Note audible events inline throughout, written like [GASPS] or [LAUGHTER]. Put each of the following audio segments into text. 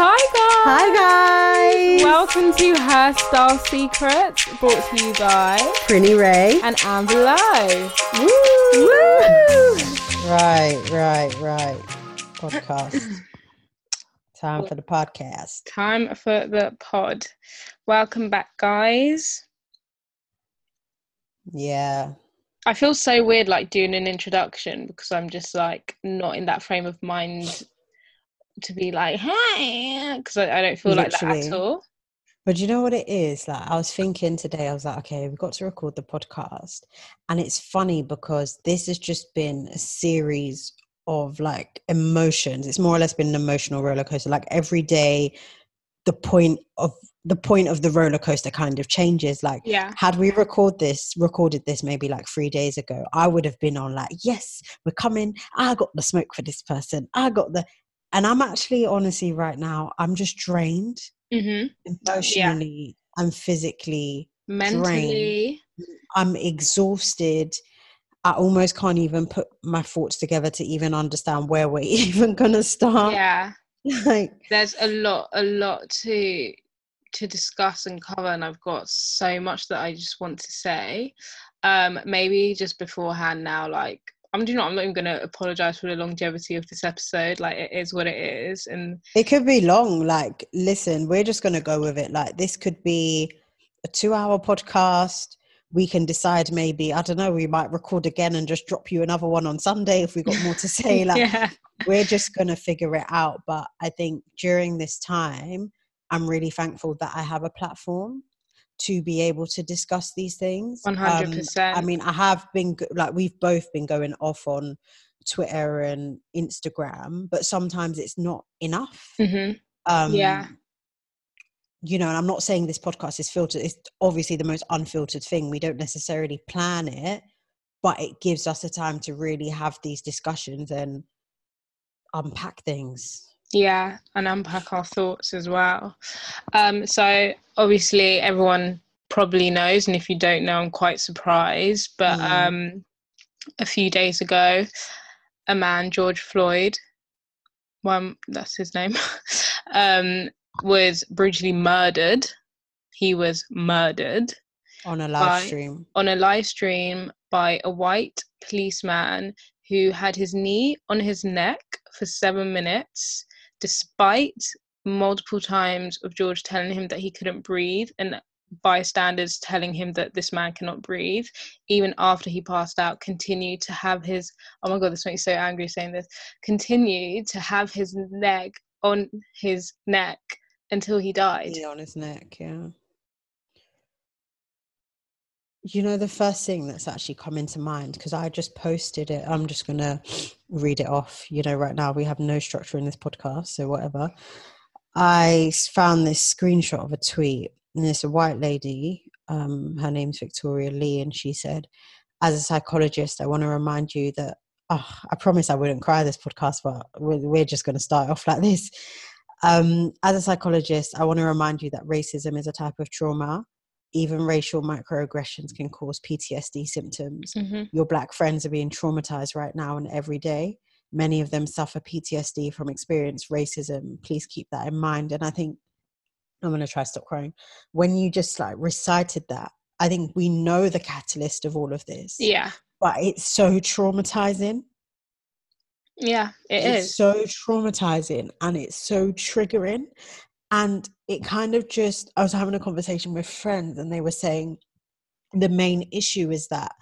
Hi guys! Hi guys! Welcome to Her Style Secrets, brought to you by Prinny Rae. and Amber Leaux. Woo! Woo! Right, right, right. Podcast. Time for the podcast. Time for the pod. Welcome back, guys. Yeah. I feel so weird like doing an introduction because I'm just like not in that frame of mind to be like, hi, because I, I don't feel like that at all. But you know what it is? Like I was thinking today, I was like, okay, we've got to record the podcast. And it's funny because this has just been a series of like emotions. It's more or less been an emotional roller coaster. Like every day, the point of the point of the roller coaster kind of changes. Like Yeah. had we record this recorded this maybe like three days ago i would have been on like yes we're coming i got the smoke for this person i got the and i'm actually honestly right now i'm just drained Mm-hmm. emotionally and physically Mentally. i'm exhausted i almost can't even put my thoughts together to even understand where we're [LAUGHS] even gonna start Yeah. [LAUGHS] like There's a lot, a lot to to discuss and cover, and I've got so much that I just want to say. Um, maybe just beforehand now, like I'm you know I'm not even gonna apologize for the longevity of this episode. Like it is what it is, and It could be long. Like, listen, we're just going to go with it. Like, this could be a two hour podcast. We can decide maybe, I don't know, we might record again and just drop you another one on Sunday if we got more to [LAUGHS] say. Like, yeah, we're just going to figure it out. But I think during this time, I'm really thankful that I have a platform to be able to discuss these things. Um, hundred percent. I mean, I have been like we've both been going off on Twitter and Instagram, but sometimes it's not enough. hmm Um, Yeah. You know, and I'm not saying this podcast is filtered. It's obviously the most unfiltered thing. We don't necessarily plan it, but it gives us a time to really have these discussions and unpack things. Yeah, and unpack our thoughts as well. Um, so obviously everyone probably knows, and if you don't know, I'm quite surprised. But Mm. um, a few days ago, a man, George Floyd, one that's his name, [LAUGHS] um, was brutally murdered. He was murdered On a live Right. stream. on a live stream by a white policeman who had his knee on his neck for seven minutes, despite multiple times of George telling him that he couldn't breathe and bystanders telling him that this man cannot breathe, even after he passed out, continued to have his oh my god, this makes me so angry saying this, continued to have his leg on his neck until he died. Yeah, on his neck, yeah. You know, the first thing that's actually come into mind, because I just posted it, I'm just going [SNIFFS] to read it off. You know, right now we have no structure in this podcast, so whatever. i found this screenshot of a tweet, and it's a white lady. Um, her name's Victoria Lee, and she said, As a psychologist, I want to remind you that, oh, I promise I wouldn't cry this podcast, but we're, we're just going to start off like this. Um, as a psychologist, I want to remind you that racism is a type of trauma. Even racial microaggressions can cause PTSD symptoms. Mhm. Your black friends are being traumatized right now and every day. Many of them suffer PTSD from experienced racism. Please keep that in mind. And I think I'm going to try to stop crying. When you just like recited that, I think we know the catalyst of all of this. Yeah, But it's so traumatizing yeah, it it's is. so traumatizing and it's so triggering and it kind of just i was having a conversation with friends and they were saying the main issue is that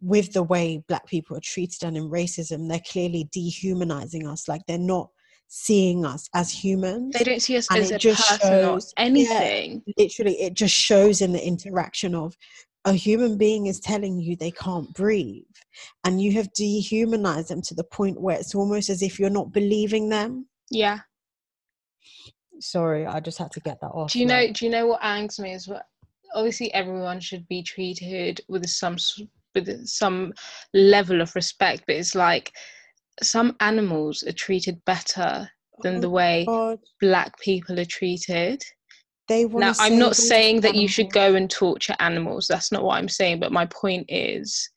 with the way black people are treated and in racism they're clearly dehumanizing us like they're not seeing us as humans They don't see us And as a just person or shows- yeah. anything. literally it just shows in the interaction of a human being is telling you they can't breathe and you have dehumanized them to the point where it's almost as if you're not believing them Yeah. Sorry, I just had to get that off. Do you know? like- Do you know what angs me is well? Obviously, everyone should be treated with some with some level of respect, but it's like some animals are treated better than oh the Oh way God, black people are treated. they Now, I'm not saying that you should go and torture animals. That's not what I'm saying. But my point is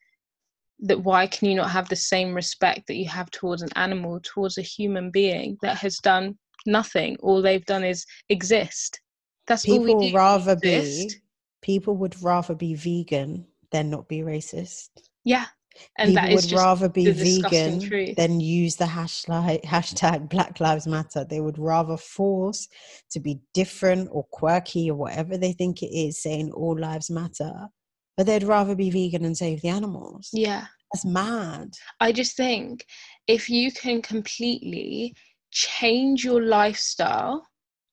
that why can you not have the same respect that you have towards an animal, towards a human being that has done nothing? All they've done is exist. That's all People we do. rather be exist. people would rather be vegan than not be racist. Yeah. And people that is would rather be vegan truth. than use the hashtag [LAUGHS] hashtag Black Lives Matter. They would rather force to be different or quirky or whatever they think it is, saying all lives matter. But they'd rather be vegan and save the animals. yeah. That's mad. I just think if you can completely change your lifestyle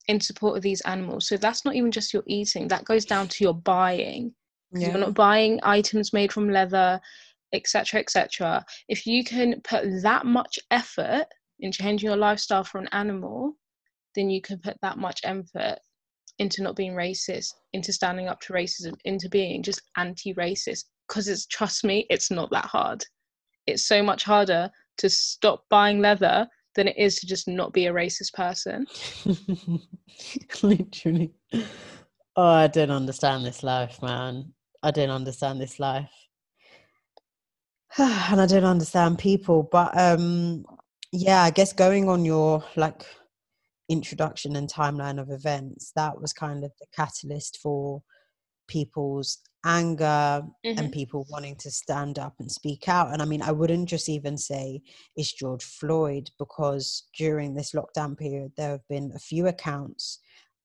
in support of these animals, so that's not even just your eating, that goes down to your buying. Yeah. You're not buying items made from leather, etc., etc. If you can put that much effort in changing your lifestyle for an animal, then you can put that much effort into not being racist, into standing up to racism, into being just anti-racist. Because it's trust me, it's not that hard. It's so much harder to stop buying leather than it is to just not be a racist person. [LAUGHS] Literally. Oh, I don't understand this life, man. I don't understand this life. [SIGHS] and I don't understand people. But um yeah, I guess going on your like introduction and timeline of events, that was kind of the catalyst for people's anger Mhm. and people wanting to stand up and speak out. And I mean, I wouldn't just even say it's George Floyd because during this lockdown period, there have been a few accounts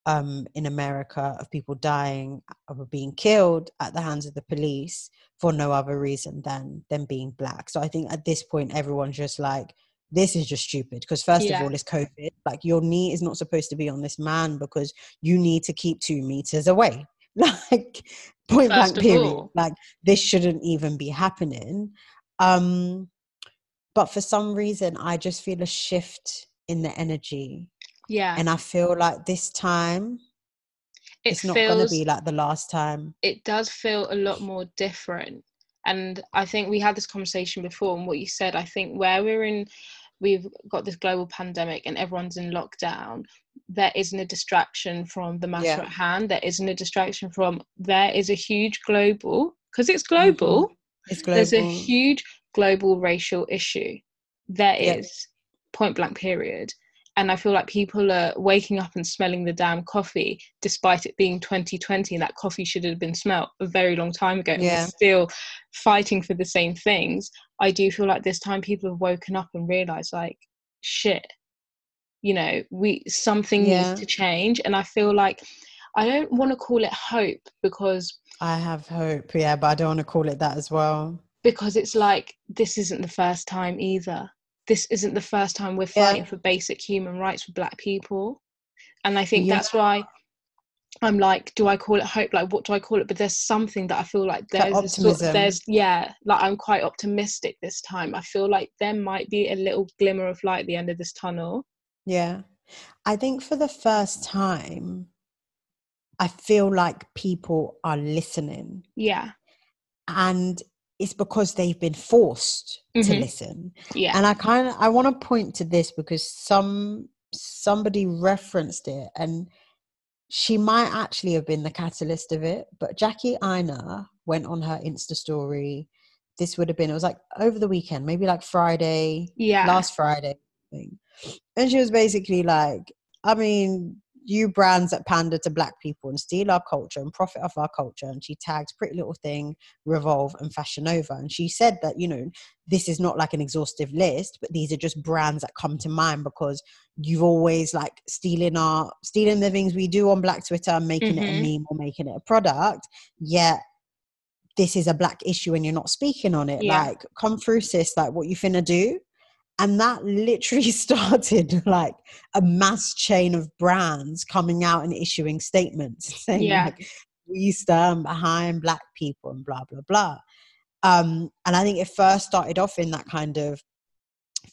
um, in America of people dying or being killed at the hands of the police for no other reason than them being black. So I think at this point, everyone's just like, this is just stupid because first Yeah. of all, it's COVID. Like your knee is not supposed to be on this man because you need to keep two meters away. [LAUGHS] Like point First blank period. all. Like this shouldn't even be happening. Um, but for some reason, I just feel a shift in the energy, Yeah. and I feel like this time it it's not going to be like the last time. it does feel a lot more different. And I think we had this conversation before, and what you said, I think where we're in, we've got this global pandemic and everyone's in lockdown, there isn't a distraction from the matter Yeah. at hand. There isn't a distraction from, there is a huge global, because it's global, mm-hmm. It's global. there's a huge global racial issue. There is, point blank, period. And I feel like people are waking up and smelling the damn coffee, despite it being 2020, and that coffee should have been smelt a very long time ago. Yeah. still fighting for the same things. I do feel like this time people have woken up and realized, like, shit, you know, we something Yeah. needs to change. And I feel like I don't want to call it hope because I have hope, yeah, but I don't want to call it that as well. because it's like this isn't the first time either. This isn't the first time we're Yeah. fighting for basic human rights for black people. And I think Yeah. that's why I'm like, do I call it hope? Like, what do I call it? But there's something that I feel like there's, sort, optimism. there's, yeah, like I'm quite optimistic this time. I feel like there might be a little glimmer of light at the end of this tunnel. Yeah. I think for the first time, I feel like people are listening. Yeah, And it's because they've been forced to Mhm. listen. yeah, And I kind of I want to point to this because some somebody referenced it and she might actually have been the catalyst of it. But Jackie Aina went on her Insta story. This would have been it was like over the weekend, maybe like Friday, yeah, last Friday. And she was basically like, I mean, you brands that pander to black people and steal our culture and profit off our culture. And she tags Pretty Little Thing, Revolve, and Fashion Nova. And she said that, you know, this is not like an exhaustive list, but these are just brands that come to mind because you've always like stealing our stealing the things we do on Black Twitter and making it a Mhm. meme or making it a product. Yet this is a black issue and you're not speaking on it. Yeah. Like, come through, sis, like what you finna do? And that literally [LAUGHS] started like a mass chain of brands coming out and issuing statements [LAUGHS] saying Yeah. like we stand behind black people and blah blah blah. Um, and I think it first started off in that kind of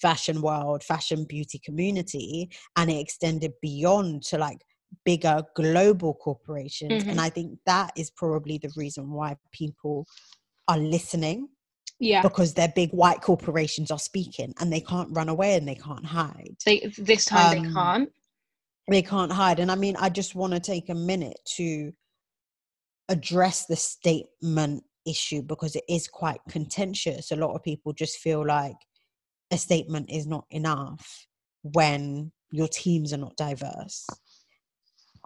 fashion world, fashion beauty community, and it extended beyond to like bigger global corporations. Mhm. And I think that is probably the reason why people are listening Yeah. because their big white corporations are speaking and they can't run away and they can't hide. They, this time they Um, can't. They can't hide. And I mean, I just want to take a minute to address the statement issue because it is quite contentious. A lot of people just feel like a statement is not enough when your teams are not diverse.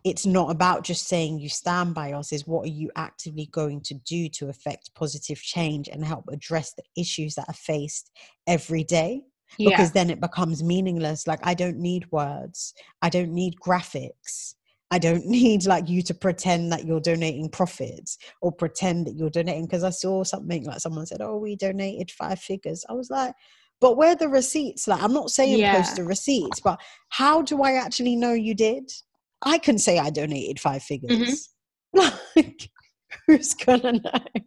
It's not about just saying you stand by us, is what are you actively going to do to affect positive change and help address the issues that are faced every day? Yeah. because then it becomes meaningless like i don't need words i don't need graphics i don't [LAUGHS] need like you to pretend that you're donating profits or pretend that you're donating because i saw something like someone said oh we donated five figures i was like but where are the receipts like i'm not saying Yeah. post the receipts but how do i actually know you did i can say i donated five figures [LAUGHS] like who's gonna know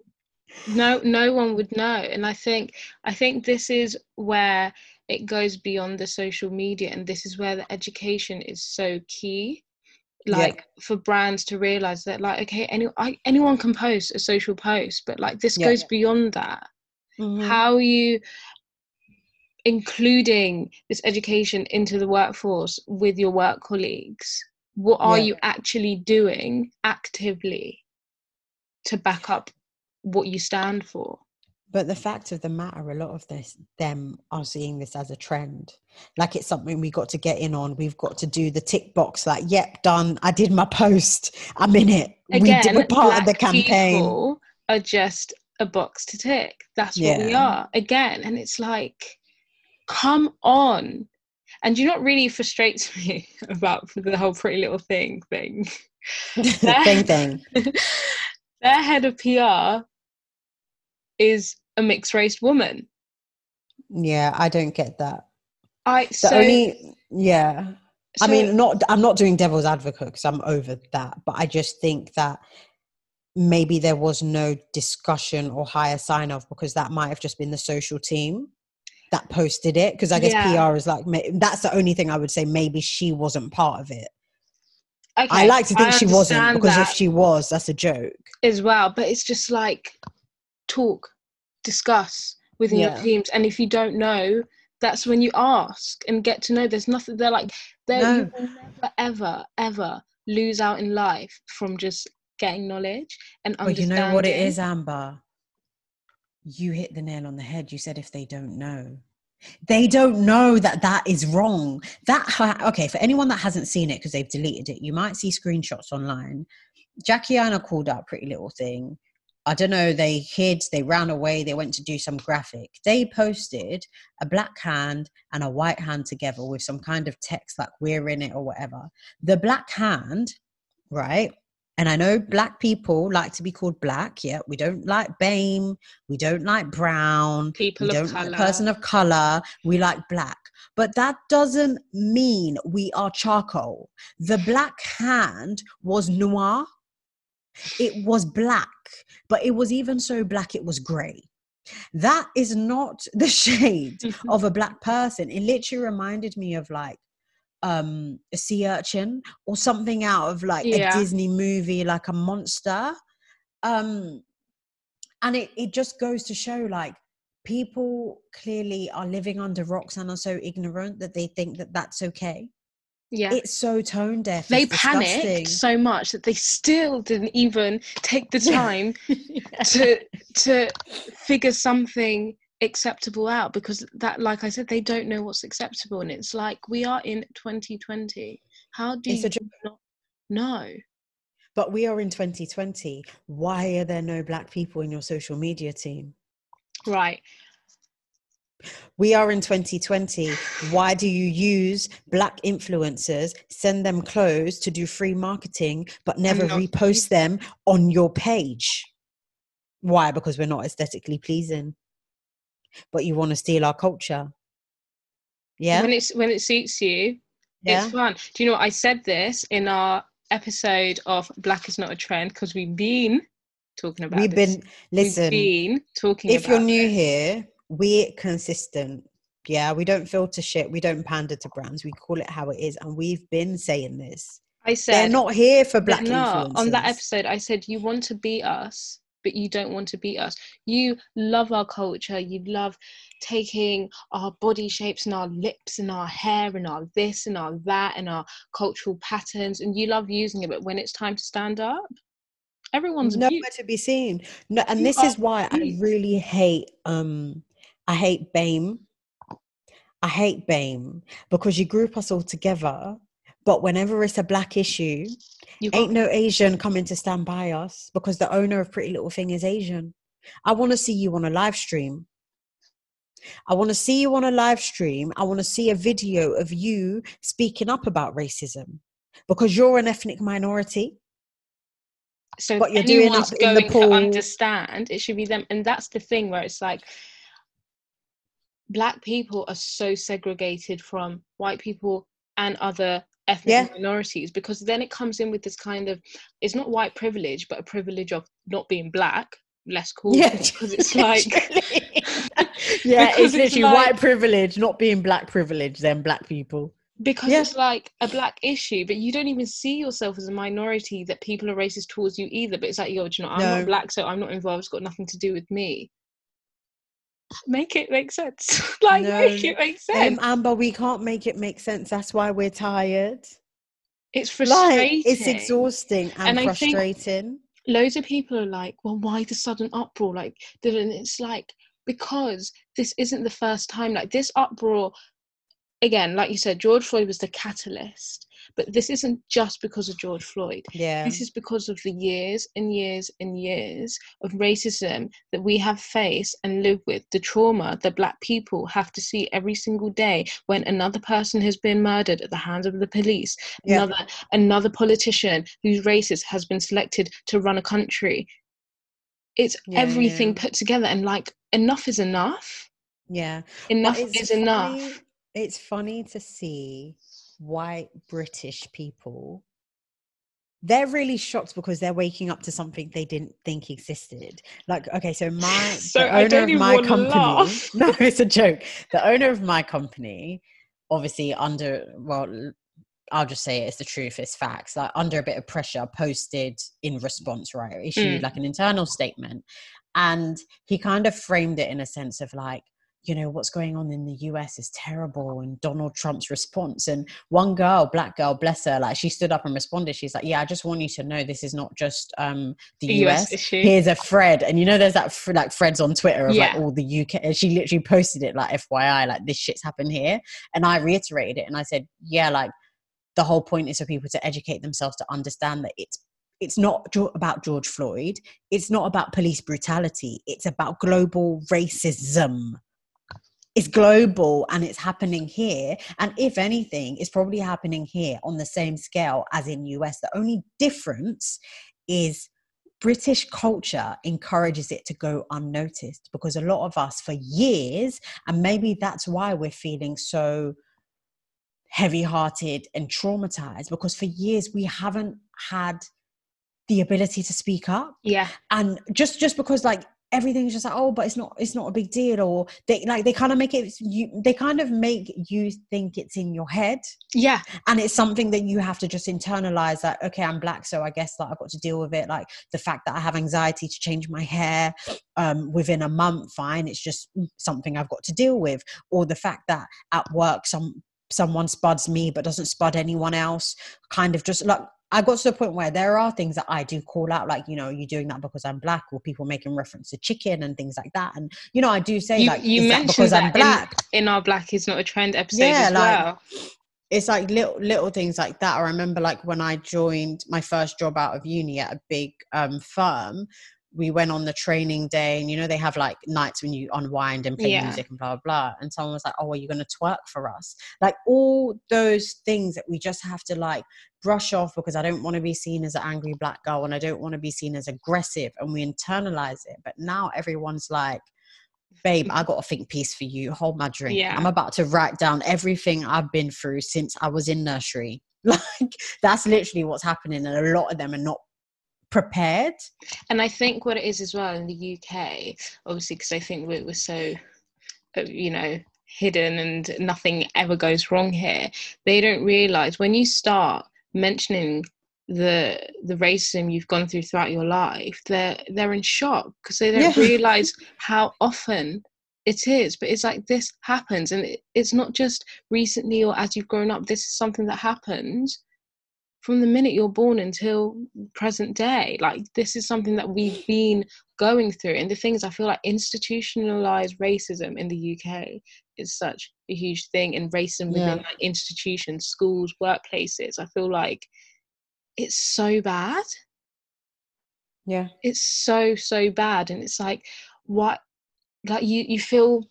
no no one would know and i think i think this is where it goes beyond the social media and this is where the education is so key Yeah. like for brands to realize that like okay any, I, anyone can post a social post but like this Yeah. goes beyond that Mhm. how are you including this education into the workforce with your work colleagues what are Yeah. you actually doing actively to back up what you stand for But the fact of the matter, a lot of this, them are seeing this as a trend. Like it's something we got to get in on. We've got to do the tick box. Like, yep, done. I did my post. I'm in it. again we did, we're part of the campaign. people are just a box to tick that's what we are again and it's like come on and you know what really frustrates [LAUGHS] me about the whole pretty little thing thing [LAUGHS] thing, thing. [LAUGHS] their head of pr is a mixed race woman Yeah, I don't get that. i The so, only, yeah. I mean, not. I'm not doing devil's advocate because I'm over that. But I just think that maybe there was no discussion or higher sign off because that might have just been the social team that posted it. Because I guess Yeah. PR is like that's the only thing I would say. Maybe she wasn't part of it. okay, I like to think she wasn't because if she was, that's a joke. as well but it's just like talk discuss within Yeah. your teams and if you don't know that's when you ask and get to know there's nothing they're like there No. you will never ever ever lose out in life from just getting knowledge and But you know what it is, Amber? You hit the nail on the head. You said if they don't know. They don't know that that is wrong. That ha- okay for anyone that hasn't seen it because they've deleted it. You might see screenshots online. Jackie Aina called out Pretty Little Thing. I don't know. They hid. They ran away. They went to do some graphic. They posted a black hand and a white hand together with some kind of text like "We're in it" or whatever. The black hand, right? And I know black people like to be called black. Yeah, we don't like BAME. We don't like brown. people we of don't color like person of color. We like black. But that doesn't mean we are charcoal. The black hand was noir. It was black, but it was even so black it was grey. That is not [LAUGHS] the shade [LAUGHS] of a black person. It literally reminded me of like um a sea urchin or something out of like Yeah. a Disney movie, like a monster. Um and it, it just goes to show like people clearly are living under rocks and are so ignorant that they think that that's okay. yeah It's so tone deaf. they panicked so much that they still didn't even take the [LAUGHS] time to to figure something acceptable out because that like i said they don't know what's acceptable and it's like we are in 2020 how do It's you a not know But we are in 2020. Why are there no black people in your social media team? right We are in 2020. Why do you use black influencers, send them clothes to do free marketing, but never repost them on your page? Why? Because we're not aesthetically pleasing. But you want to steal our culture. Yeah. when it's when it suits you yeah. it's fun do you know what i said this in our episode of black is not a trend because we've been talking about We've this. been, listen, we've been talking if you're new this. here, we're consistent. Yeah, we don't filter shit. We don't pander to brands. We call it how it is. And we've been saying this. I said They're not here for black No, on that episode, I said you want to be us, but you don't want to beat us. You love our culture. You love taking our body shapes and our lips and our hair and our this and our that and our cultural patterns, and you love using it. But when it's time to stand up, everyone's nowhere mute. to be seen. No, and You this is why I really hate um I hate BAME. I hate BAME because you group us all together, but whenever it's a black issue, You ain't no Asian coming to stand by us because the owner of Pretty Little Thing is Asian. I want to see you on a live stream. I want to see you on a live stream. I want to see a video of you speaking up about racism because you're an ethnic minority. so what you're doing up in the going pool- to understand, it should be them. And that's the thing where it's like black people are so segregated from white people and other ethnic Yeah. minorities because then it comes in with this kind of it's not white privilege but a privilege of not being black less cool Yeah, [LAUGHS] because it's [LAUGHS] like [LAUGHS] yeah, it's literally like- white privilege, not being black privilege, then black people. because Yeah. it's like a black issue but you don't even see yourself as a minority that people are racist towards you either but it's like yo do you know i'm No. not black so i'm not involved it's got nothing to do with me make it make sense [LAUGHS] like No. make it make sense Um, Amber, we can't make it make sense. That's why we're tired. it's frustrating Like, it's exhausting and, And I think- frustrating. loads of people are like, well, why the sudden uproar? Like, and it's like because this isn't the first time. Like this uproar, again, like you said, George Floyd was the catalyst, but this isn't just because of George Floyd. yeah. This is because of the years and years and years of racism that we have faced and lived with, the trauma that Black people have to see every single day when another person has been murdered at the hands of the police, Yeah. another another politician who's racist has been selected to run a country. It's Yeah, everything yeah. put together, and like enough is enough. yeah. Enough is enough. It's funny to see white British people. They're really shocked because they're waking up to something they didn't think existed. Like, okay, so my [LAUGHS] So the I owner don't of my company. laugh. [LAUGHS] No, it's a joke. The owner of my company, obviously under well, I'll just say it, it's the truth, it's facts. Like under a bit of pressure, posted in response, right? Issued Mm. like an internal statement. And he kind of framed it in a sense of like, you know, what's going on in the US is terrible and Donald Trump's response. And one girl, black girl, bless her, like she stood up and responded. She's like, Yeah, I just want you to know this is not just um the A US. US issue. Here's a thread. And you know, there's that like Fred's on Twitter of like all the UK. and She literally posted it like FYI, like this shit's happened here. And I reiterated it and I said, Yeah, like the whole point is for people to educate themselves to understand that it's it's not about George Floyd. It's not about police brutality. It's about global racism. It's global and it's happening here. And if anything, it's probably happening here on the same scale as in US. The only difference is British culture encourages it to go unnoticed because a lot of us for years, and maybe that's why we're feeling so heavy hearted and traumatized because for years we haven't had the ability to speak up yeah, and just just because like everything's just like oh but it's not it's not a big deal or they like they kind of make it you they kind of make you think it's in your head. Yeah, and it's something that you have to just internalize that okay i'm black so i guess like i've got to deal with it. Like the fact that i have anxiety to change my hair um, within a month fine it's just something i've got to deal with. Or the fact that at work some someone spuds me but doesn't spud anyone else kind of just like I got to the point where there are things that I do call out, like, you know, you're doing that because I'm black, or people making reference to chicken and things like that. And, you know, I do say, You- like, you is that mentioned because I'm that in- in our Black is Not a Trend episode Yeah, as like- well. it's like little little things like that. I remember like when I joined my first job out of uni at a big um, firm, we went on the training day, and you know they have like nights when you unwind and play Yeah. music and blah blah blah. And someone was like, "Oh, are you going to twerk for us?" Like all those things that we just have to like brush off because I don't want to be seen as an angry black girl and I don't want to be seen as aggressive, and we internalize it. But now everyone's like. Babe, I got to think peace for you. Hold my [LAUGHS] drink. Yeah. I'm about to write down everything I've been through since I was in nursery. [LAUGHS] Like that's literally what's happening, and a lot of them are not prepared. And I think what it is as well in the UK, obviously, because I think we're, we're so, uh, you know, hidden and nothing ever goes wrong here. They don't realize when you start mentioning the the racism you've gone through throughout your life they're they're in shock because they don't Yeah. [LAUGHS] realize how often it is but it's like this happens and it, it's not just recently or as you've grown up this is something that happens from the minute you're born until present day. Like this is something that we've been going through. And the things i feel like institutionalized racism in the uk is such a huge thing and racism within Yeah. like institutions schools workplaces. I feel like it's so bad. Yeah. it's so so bad. And it's like what like you you feel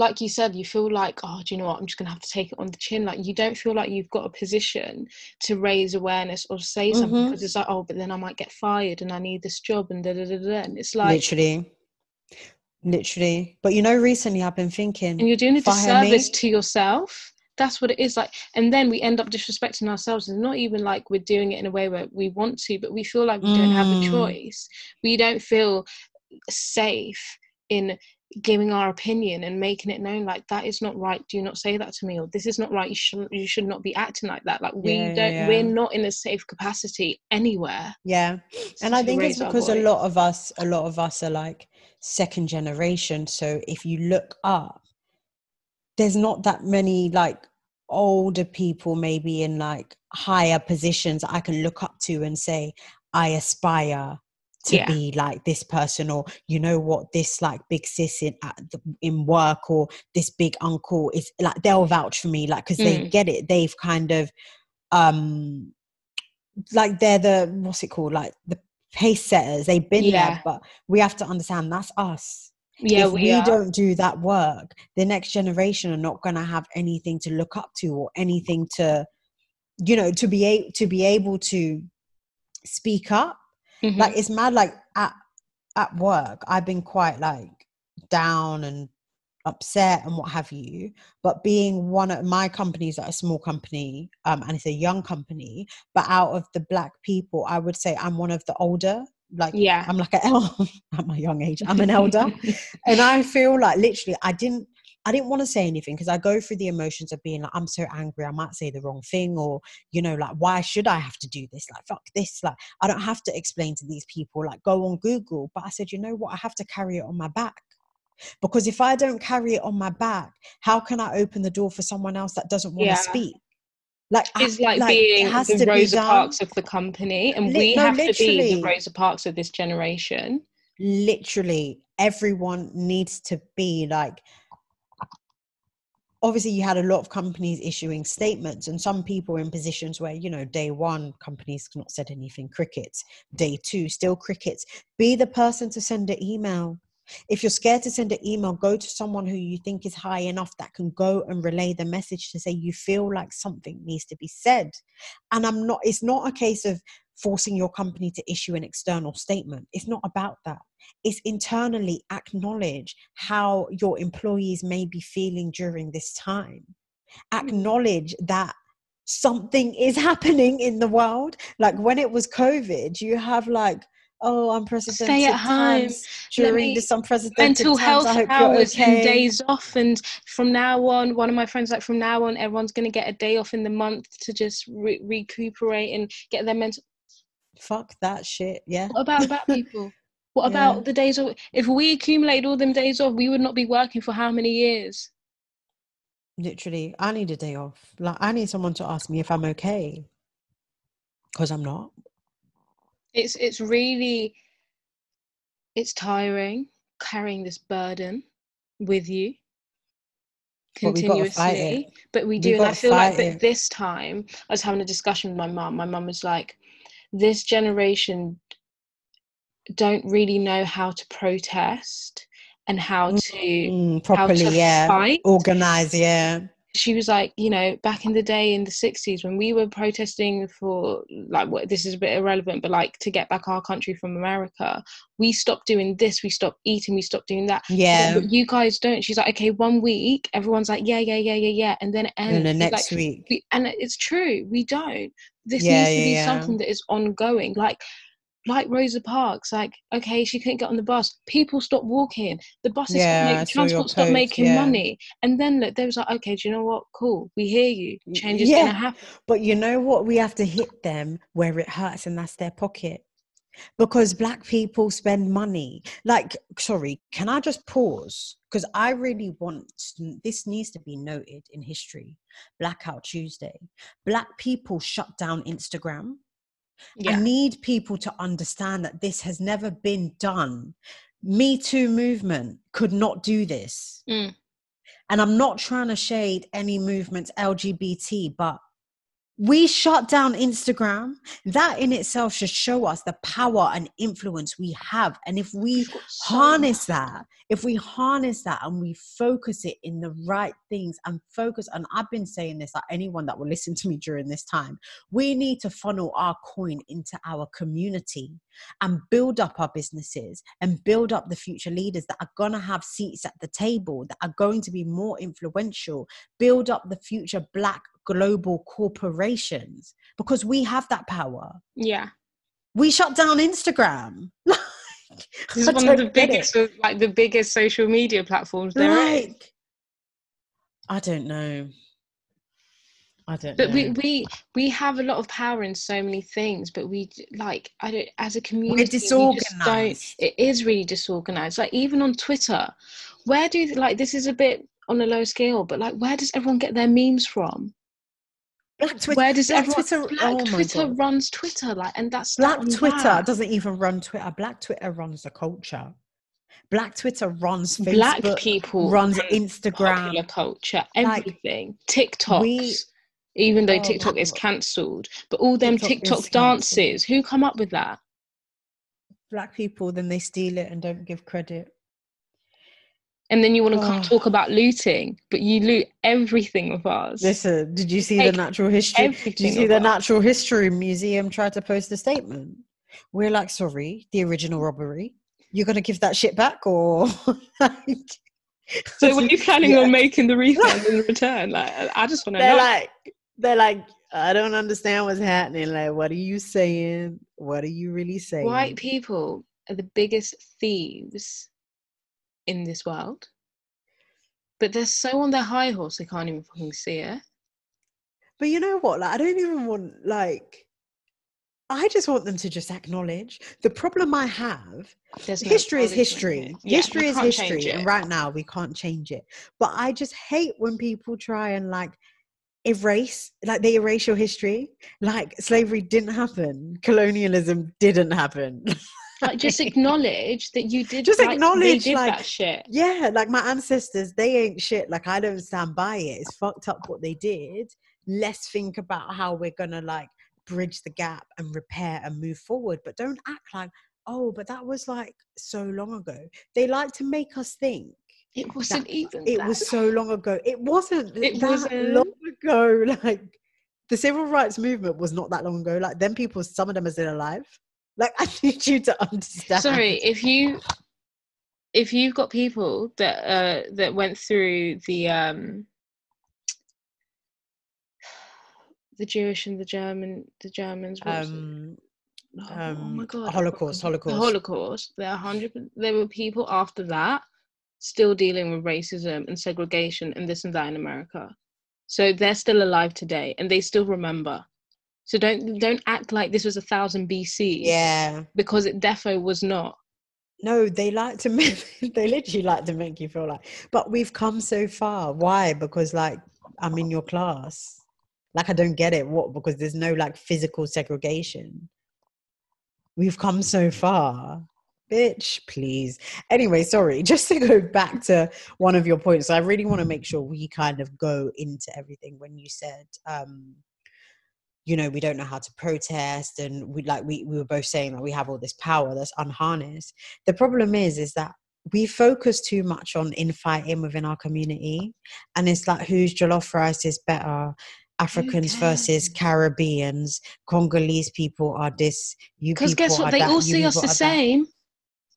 like you said you feel like oh do you know what i'm just gonna have to take it on the chin like you don't feel like you've got a position to raise awareness or say something Mhm. because it's like oh but then i might get fired and i need this job and da da da da and it's like literally. Literally. But you know, recently I've been thinking and you're doing a fire me. disservice to yourself that's what it is like and then we end up disrespecting ourselves and not even like we're doing it in a way where we want to but we feel like we don't have a Mm. choice we don't feel safe in giving our opinion and making it known like that is not right do not say that to me or this is not right you should you should not be acting like that like we Yeah, don't yeah. we're not in a safe capacity anywhere Yeah. And I think it's because a lot of us, a lot of us are like second generation. So if you look up, there's not that many like older people maybe in like higher positions I can look up to and say, I aspire to Yeah. be like this person or you know what this like big sis in the, in work or this big uncle is like they'll vouch for me like because they Mm. get it they've kind of um like they're the what's it called like the pace setters they've been Yeah. there but we have to understand that's us yeah if we, we don't do that work the next generation are not going to have anything to look up to or anything to you know to be able to be able to speak up Mhm. like it's mad like at at work i've been quite like down and upset and what have you but being one of my companies like a small company um and it's a young company but out of the black people i would say i'm one of the older like yeah i'm like an [LAUGHS] el- at my young age i'm an elder [LAUGHS] and i feel like literally i didn't i didn't want to say anything because i go through the emotions of being like i'm so angry i might say the wrong thing or you know like why should i have to do this like fuck this like i don't have to explain to these people like go on google but i said you know what i have to carry it on my back because if i don't carry it on my back how can i open the door for someone else that doesn't want to Yeah. speak like I- is like, it being has the to Rosa. Parks of the company, and Li- we no, have to be the. Rosa Parks of this generation. literally everyone needs to be like obviously you had a lot of companies issuing statements and some people in positions where you know day one companies not said anything crickets. Day two still crickets. Be the person to send an email. If you're scared to send an email go to someone who you think is high enough that can go and relay the message to say you feel like something needs to be said. And i'm not it's not a case of forcing your company to issue an external statement. It's not about that. It's internally acknowledge how your employees may be feeling during this time. Acknowledge that something is [LAUGHS] happening in the world. Like when it was covid you have like oh unprecedented at times Let during me- this unprecedented Mental times. Health hours okay and days off, and from now on, one of my friends like from now on, everyone's gonna get a day off in the month to just re- recuperate and get their mental. Fuck that shit yeah What about [LAUGHS] people? What Yeah. about the days off? If we accumulated all them days off, we would not be working for how many years? literally i need a day off like i need someone to ask me if i'm okay because i'm not It's it's really it's tiring carrying this burden with you But we gotta fight it. continuously. But we We do, and I feel like it. this time I was having a discussion with my mum. My mum was like, "This generation don't really know how to protest and how to." Mm, how properly to yeah fight. organize yeah she was like, you know, back in the day in the 60s when we were protesting for, like, what this is a bit irrelevant, but like to get back our country from America, we stopped doing this, we stopped eating, we stopped doing that. Yeah but you guys don't. She's like, okay, one week, everyone's like, yeah, yeah, yeah, yeah, yeah. And then it ends. and the next like, week we, and it's true, we don't. This Yeah, needs to yeah, be yeah. something that is ongoing. Like, like Rosa Parks, like okay, she couldn't get on the bus. People stopped walking. The buses, Yeah, stopped I make, saw your transport stopped making yeah. money. And then look, they was like, okay, do you know what? Cool, we hear you. Change is Yeah. gonna happen. But you know what? We have to hit them where it hurts, and that's their pocket. Because black people spend money. Like, sorry, can I just pause? Because I really want this needs to be noted in history. Blackout Tuesday. Black people shut down Instagram. I need people to understand that this has never been done. Me Too movement could not do this. Mm. And I'm not trying to shade any movements LGBT, but we shut down Instagram. That in itself should show us the power and influence we have. And if we harness that, if we harness that and we focus it in the right things and focus, and I've been saying this, like anyone that will listen to me during this time, we need to funnel our coin into our community and build up our businesses and build up the future leaders that are going to have seats at the table, that are going to be more influential, build up the future black global corporations because we have that power. Yeah, We shut down Instagram. [LAUGHS] Like, this is one of the it. biggest, like the biggest social media platforms there is. like I don't know. I don't But know. we we we have a lot of power in so many things, but we like I don't as a community. we just don't- It is really disorganized. Like even on Twitter, where do like this is a bit on a low scale, but like where does everyone get their memes from? Black Twitter. where does Black everyone? Twitter. Black oh Twitter runs Twitter, like, and that's Black that Twitter that. doesn't even run Twitter. Black Twitter runs the culture. Black Twitter runs Facebook. Black people runs Instagram. popular culture, Like, everything. TikToks. we- even though Oh, TikTok is cancelled, but all them TikTok TikTok dances, who come up with that? Black people, then they steal it and don't give credit. And then you want to come Oh. talk about looting, but you loot everything of ours. Listen, did you see Take the natural history? Did you see the ours. Natural History Museum try to post a statement? We're like, sorry, the original robbery. You're gonna give that shit back, or [LAUGHS] like? So when you planning Yeah. on making the [LAUGHS] refund in return? Like, I- I just want to know. like, they're like, I don't understand what's happening. Like, what are you saying? What are you really saying? White people are the biggest thieves in this world, but they're so on their high horse they can't even fucking see it. But you know what? Like, I don't even want like. I just want them to just acknowledge the problem I have. There's no history is history. Yeah, history is history, and right now we can't change it. But I just hate when people try and like erase, like they erase your history. Like slavery didn't happen, colonialism didn't happen. [LAUGHS] Like, just acknowledge that you did. Just like, acknowledge, did like, that shit. yeah, like my ancestors, they ain't shit. Like I don't stand by it. It's fucked up what they did. Let's think about how we're gonna like bridge the gap and repair and move forward. But don't act like, oh, but that was like so long ago. They like to make us think It wasn't even. it that. was so long ago. It wasn't It that wasn't. long ago. [LAUGHS] Like the civil rights movement was not that long ago. Like then people, some of them are still alive. Like [LAUGHS] I need you to understand. Sorry, if you if you've got people that uh that went through the um the Jewish and the German the Germans was it? Um, Oh, oh my um, god I Holocaust, the Holocaust. Holocaust there are hundred there were people after that still dealing with racism and segregation and this and that in America so they're still alive today and they still remember so don't don't act like this was a thousand BC yeah. because it defo was not No, they like to make [LAUGHS] they literally like to make you feel like but we've come so far. Why? Because like I'm in your class. Like I don't get it. What? Because there's no like physical segregation. We've come so far. Bitch, please. Anyway, sorry. [LAUGHS] Just to go back to one of your points, I really want to make sure we kind of go into everything when you said um you know we don't know how to protest and we like we, we were both saying that we have all this power that's unharnessed the problem is is that we focus too much on infighting within our community and it's like whose jollof rice is better africans versus caribbeans congolese people are this you because guess what they that, all see us the that." same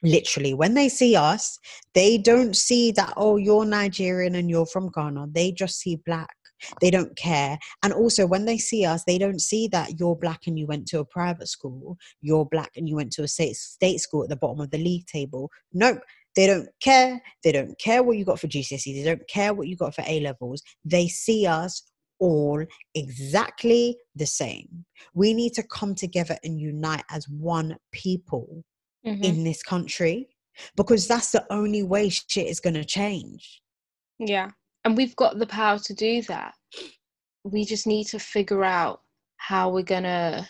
literally when they see us they don't see that oh you're nigerian and you're from ghana they just see black They don't care. And also, when they see us, they don't see that you're black and you went to a private school, you're black and you went to a state, state school at the bottom of the league table. Nope. They don't care. They don't care what you got for GCSE. They don't care what you got for A levels. They see us all exactly the same. We need to come together and unite as one people Mhm. in this country because that's the only way shit is going to change. Yeah. And we've got the power to do that. We just need to figure out how we're going to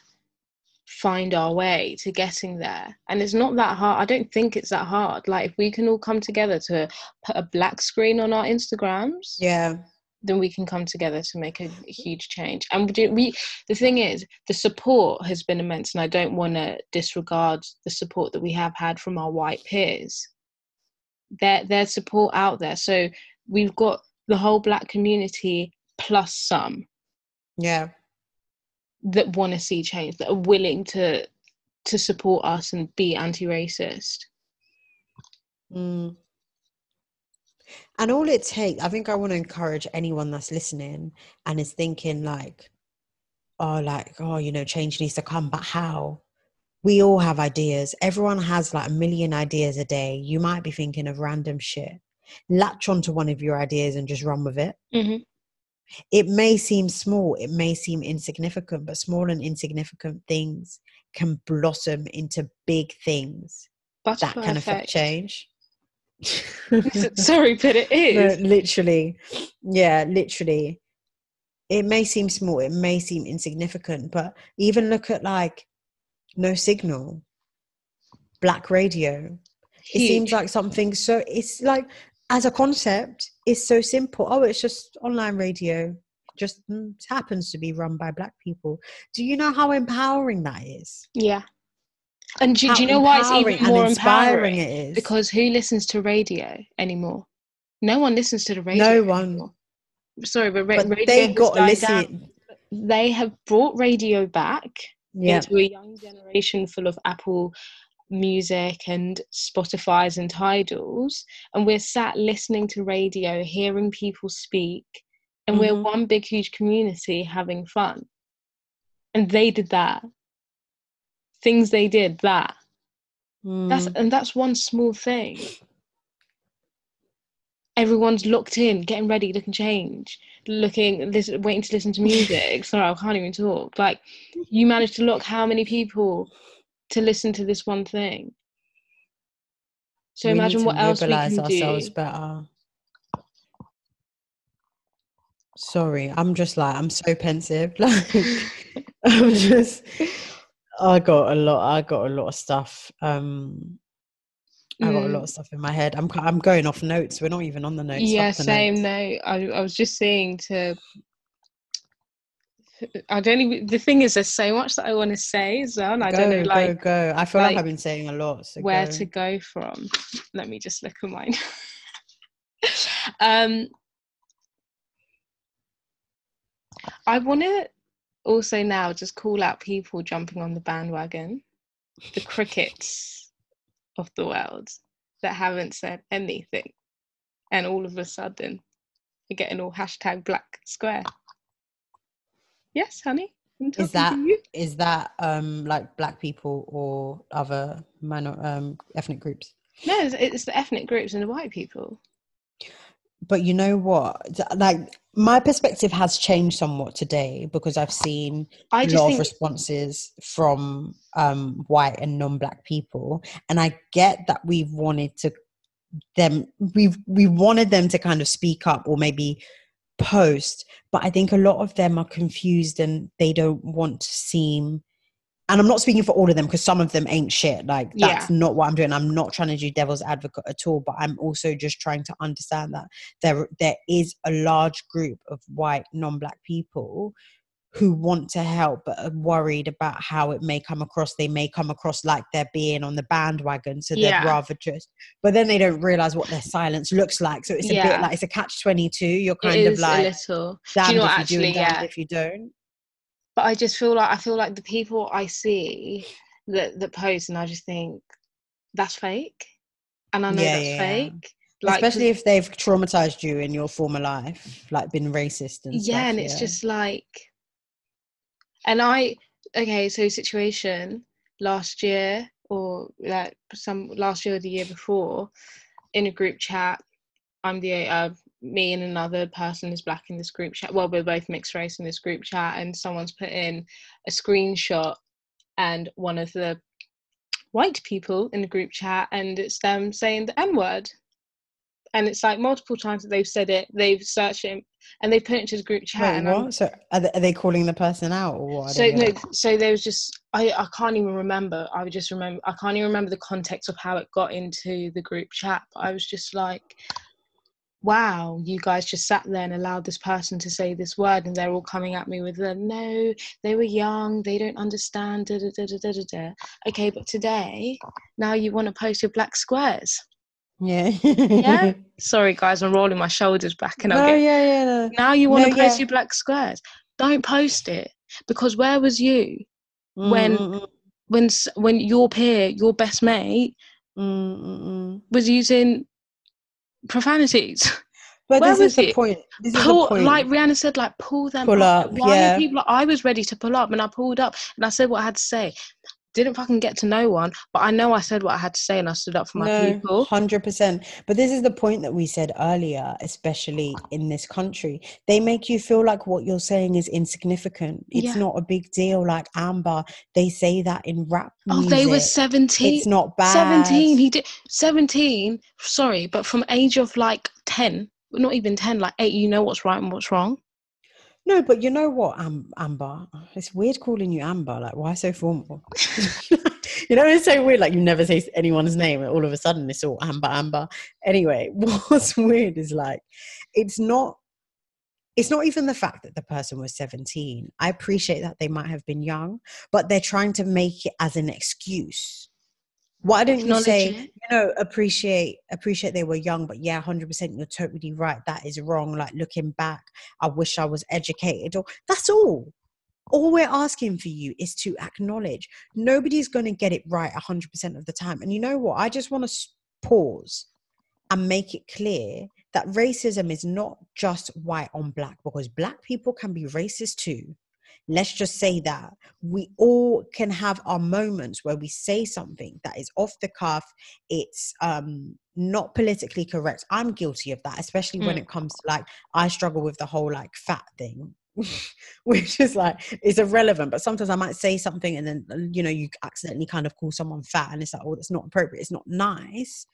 find our way to getting there. And it's not that hard. I don't think it's that hard. Like, if we can all come together to put a black screen on our Instagrams, Yeah. Then we can come together to make a, huge change. And we, the thing is, the support has been immense, and I don't want to disregard the support that we have had from our white peers. Their there's support out there. So we've got the whole black community plus some Yeah. that want to see change, that are willing to to support us and be anti-racist. Mm. And all it takes, I think I want to encourage anyone that's listening and is thinking like, oh, like, oh, you know, change needs to come, but how? We all have ideas. Everyone has like a million ideas a day. You might be thinking of random shit. Latch onto one of your ideas and just run with it. Mm-hmm. It may seem small, it may seem insignificant, but small and insignificant things can blossom into big things that can affect change. [LAUGHS] Sorry, but it is. No, literally. Yeah, literally. It may seem small, it may seem insignificant, but even look at like no signal, black radio. It seems like something so it's like as a concept, it's so simple. Oh, it's just online radio. Just mm, happens to be run by black people. Do you know how empowering that is? Yeah. And do, do you know why it's even more inspiring empowering? it is? Because who listens to radio anymore? No one listens to the radio. no one. anymore. Sorry, but, ra- But radio they got to died down. listen. They have brought radio back Yeah. into a young generation full of Apple music and Spotify's and Tidals, and we're sat listening to radio, hearing people speak, and we're Mhm. one big, huge community having fun. And they did that. Things they did that. That's Mm. and that's one small thing. Everyone's locked in, getting ready, looking change, looking, listen, waiting to listen to music. [LAUGHS] Sorry, I can't even talk. Like, you managed to lock how many people to listen to this one thing? So We imagine what else we can ourselves do. better. Sorry, I'm just like I'm so pensive. [LAUGHS] Like [LAUGHS] I'm just I got a lot I got a lot of stuff. Um I got a Mm. lot of stuff in my head. I'm I'm going off notes. We're not even on the notes. Yeah, same. notes. No, I, I was just saying to. I don't even. The thing is, there's so much that I want to say as well, and I go, don't know, like, go, go. I feel like, like, I've been saying a lot. So where go. to go from. Let me just look at mine. [LAUGHS] um, I want to also now just call out people jumping on the bandwagon, the crickets of the world that haven't said anything, and all of a sudden you're getting all hashtag black square. Yes, honey. Is that is that um like black people or other minor um ethnic groups? No, it's, it's the ethnic groups and the white people. But you know what? Like my perspective has changed somewhat today because i've seen I a lot of responses from um white and non-black people and i get that we've wanted to them we've we wanted them to kind of speak up or maybe post but i think a lot of them are confused and they don't want to seem and i'm not speaking for all of them because some of them ain't shit. Like that's not what i'm doing. I'm not trying to do devil's advocate at all but i'm also just trying to understand that there there is a large group of white non-black people who want to help but are worried about how it may come across. They may come across like they're being on the bandwagon so Yeah. they'd rather just but then they don't realize what their silence looks like. So it's a Yeah. bit like it's a catch 22 you're it kind of like damned you know if what, you do and damned yeah. if you don't But I just feel like I feel like the people I see that that post, and I just think that's fake, and I know Yeah, that's yeah, yeah. fake. Like, Especially if they've traumatized you in your former life, like been racist and yeah, stuff, and it's just like, and I okay, so situation last year or like some last year or the year before in a group chat. I'm the uh, me and another person is black in this group chat. Well, we're both mixed race in this group chat, and someone's put in a screenshot and one of the white people in the group chat, and it's them saying the N word. And it's like multiple times that they've said it, they've searched it, and they put it into the group chat. Wait, I'm- what? So are they, are they calling the person out or what? So no, so there was just I I can't even remember. I would just remember I can't even remember the context of how it got into the group chat. But I was just like, wow, you guys just sat there and allowed this person to say this word, and they're all coming at me with the no, they were young, they don't understand. Da, da, da, da, da, da. Okay, but today now you want to post your black squares. Yeah. Yeah. [LAUGHS] Sorry, guys, I'm rolling my shoulders back, and no, I'll get yeah, yeah. No. now you want to No, post yeah. your black squares. Don't post it because where was you? Mm, When- mm, mm, when when your peer, your best mate, mm, mm, mm. was using profanities. But Where this was is the it? point. This Pull, point. like Rihanna said, like pull them Pull up. up, Why yeah. are people? I was ready to pull up, and I pulled up, and I said what I had to say. Didn't fucking get to no one, but I know I said what I had to say, and I stood up for my no, people. hundred percent. But this is the point that we said earlier, especially in this country. They make you feel like what you're saying is insignificant. It's Yeah. not a big deal. Like Amber, they say that in rap Music. Oh, they were seventeen. It's not bad. 17 he did 17 sorry but from age of like 10 not even 10 like 8 you know what's right and what's wrong No, but you know what, Am- Amber? It's weird calling you Amber. Like, why so formal? [LAUGHS] you know, it's so weird. Like, you never say anyone's name, and all of a sudden it's all Amber, Amber. Anyway, [LAUGHS] what's weird is like, it's not. It's not even the fact that the person was 17. I appreciate that they might have been young, but they're trying to make it as an excuse. Why don't you say, it. you know, appreciate appreciate they were young, but yeah, 100% you're totally right. That is wrong. Like looking back, I wish I was educated. Or that's all. All we're asking for you is to acknowledge. Nobody's going to get it right 100% of the time. And you know what? I just want to pause and make it clear that racism is not just white on black because black people can be racist too. Let's just say that we all can have our moments where we say something that is off the cuff. It's um, not politically correct. I'm guilty of that, especially when Mm. it comes to like, I struggle with the whole like fat thing. [LAUGHS] which is like it's irrelevant but sometimes i might say something and then you know you accidentally kind of call someone fat and it's like oh that's not appropriate it's not nice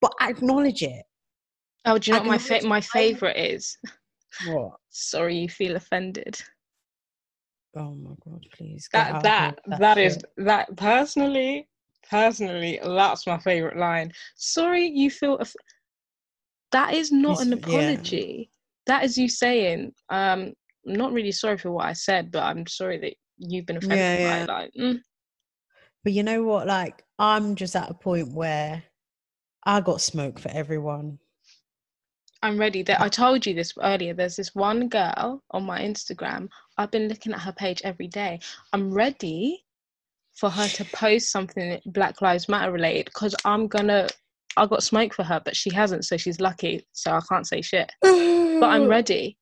but acknowledge it oh do you know what my fa- my favorite is what [LAUGHS] sorry you feel offended oh my god please that that that is that personally personally that's my favorite line. Sorry you feel that is not an It's- yeah. apology. That is you saying um i'm not really sorry for what i said but i'm sorry that you've been offended Yeah, by it. like mm, but you know what like i'm just at a point where i got smoke for everyone. I'm ready. That i told you this earlier. There's this one girl on my instagram i've been looking at her page every day i'm ready for her to post something black lives matter related because i'm gonna i got smoke for her but she hasn't so she's lucky so i can't say shit but i'm [LAUGHS] ready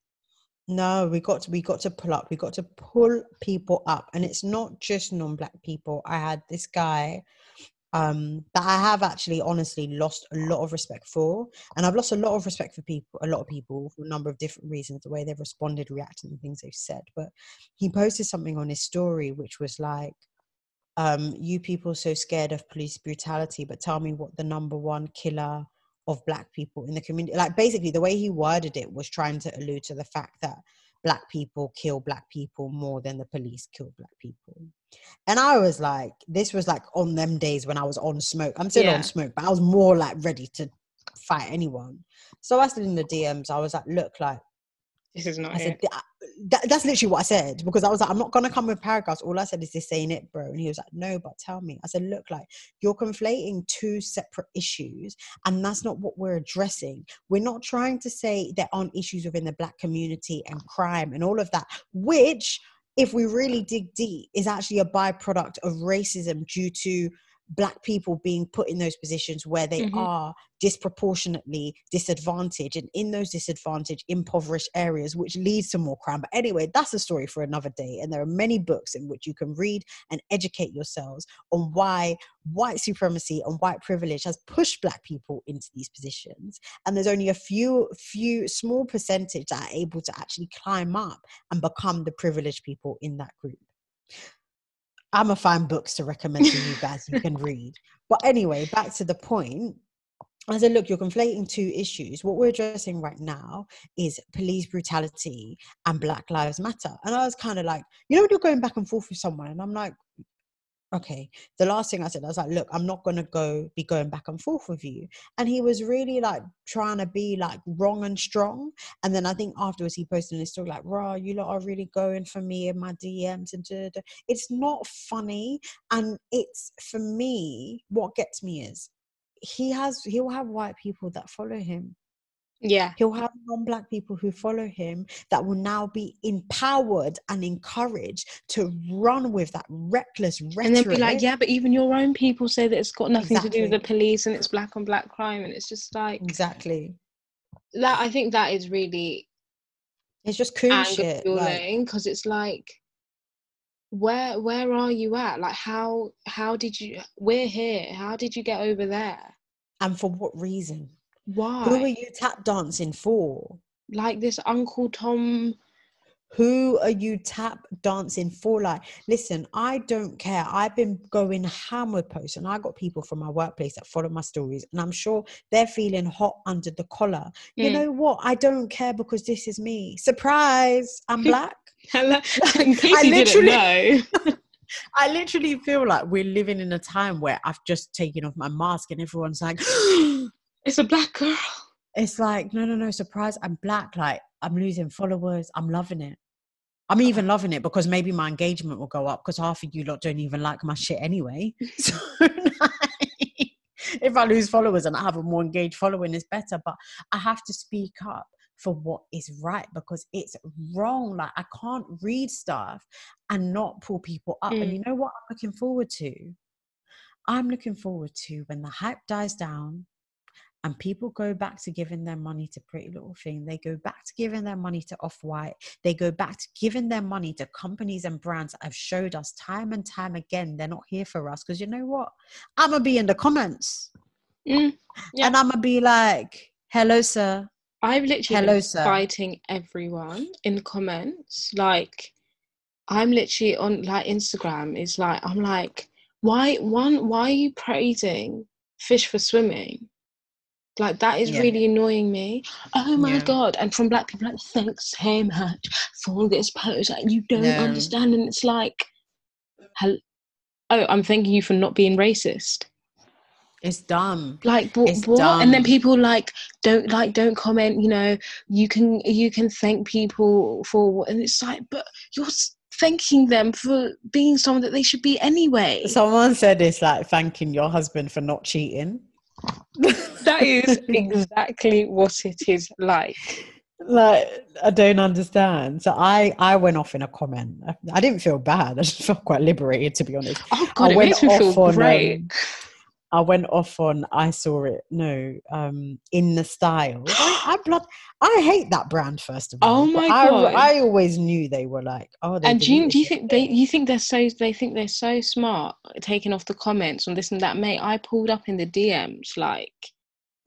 No, we got to we got to pull up. We got to pull people up, and it's not just non-black people. I had this guy um that I have actually honestly lost a lot of respect for, and I've lost a lot of respect for people, a lot of people for a number of different reasons, the way they've responded, reacted, and things they've said. But he posted something on his story which was like, um, "You people so scared of police brutality, but tell me what the number one killer." of black people in the community like basically the way he worded it was trying to allude to the fact that black people kill black people more than the police kill black people. And i was like this was like on them days when i was on smoke. I'm still Yeah. on smoke but i was more like ready to fight anyone. So i said in the dms i was like look like this is not I said, it. "Th- that, that's literally what I said because I was like, I'm not going to come with paragraphs. All I said is, this ain't it, bro. And he was like, no, but tell me. I said, look, like, you're conflating two separate issues, and that's not what we're addressing. We're not trying to say there aren't issues within the black community and crime and all of that, which, if we really dig deep, is actually a byproduct of racism due to black people being put in those positions where they Mhm. are disproportionately disadvantaged and in those disadvantaged impoverished areas which leads to more crime. But anyway that's a story for another day. And there are many books in which you can read and educate yourselves on why white supremacy and white privilege has pushed black people into these positions. And there's only a few few small percentage that are able to actually climb up and become the privileged people in that group i'm gonna find books to recommend to you guys you can read but anyway back to the point I said, look, you're conflating two issues. What we're addressing right now is police brutality and Black Lives Matter. And I was kind of like, you know, when you're going back and forth with someone, and I'm like, okay. The last thing I said, I was like, look, I'm not gonna go be going back and forth with you. And he was really like trying to be like wrong and strong. And then I think afterwards he posted in his story like, raw, you lot are really going for me in my DMs and da, da, da." it's not funny. And it's for me, what gets me is he has he'll have white people that follow him Yeah. he'll have non-black people who follow him that will now be empowered and encouraged to run with that reckless rhetoric And then be like, yeah, but even your own people say that it's got nothing to do with the police and it's black on black crime. And it's just like exactly that. I think that is really it's just cool shit like, because it's like, where where are you at? Like, how how did you? We're here. How did you get over there? and for what reason Why? who are you tap dancing for like this Uncle Tom. Who are you tap dancing for? Like, listen, I don't care. I've been going ham with posts, and I got people from my workplace that follow my stories, and I'm sure they're feeling hot under the collar. You Mm. know what? I don't care because this is me. Surprise! I'm [LAUGHS] black. Hello, [LAUGHS] [LAUGHS] in case I you didn't literally- know. I literally feel like we're living in a time where I've just taken off my mask, and everyone's like, [GASPS] It's a black girl. it's like, no, no, no, surprise! I'm black. Like, I'm losing followers. I'm loving it. I'm even loving it because maybe my engagement will go up because half of you lot don't even like my shit anyway. [LAUGHS] [LAUGHS] So like, if I lose followers and I have a more engaged following, it's better. But I have to speak up for what is right because it's wrong. Like I can't read stuff and not pull people up. And Mm. you know what I'm looking forward to? I'm looking forward to when the hype dies down and people go back to giving their money to Pretty Little Thing. They go back to giving their money to Off White. They go back to giving their money to companies and brands that have showed us time and time again they're not here for us. Because you know what? I'm going to be in the comments Mm, Yeah. and I'm going to be like, hello, sir. I've literally Hello, sir. fighting everyone in the comments. Like, I'm literally on like Instagram. Is like I'm like, why one? Why are you praising fish for swimming? Like that is Yeah. really annoying me. Oh my Yeah. god! And from black people, like thanks so much for this post. Like, you don't No. understand, and it's like, oh, I'm thanking you for not being racist. It's dumb. like what, It's what? and then people like don't like don't comment you know you can you can thank people for and it's like but you're thanking them for being someone that they should be anyway Someone said it's like thanking your husband for not cheating. [LAUGHS] that is exactly what it is like like I don't understand. So I I went off in a comment. I, I didn't feel bad. I just felt quite liberated to be honest. oh god I it went makes me off feel on, great um, I went off on I saw it. No, um, in the style. I, [GASPS] I blood. I hate that brand first of all. Oh my God. I always knew they were like, oh, they and do you, do you think they you think they're so they think they're so smart taking off the comments on this and that mate i pulled up in the dms like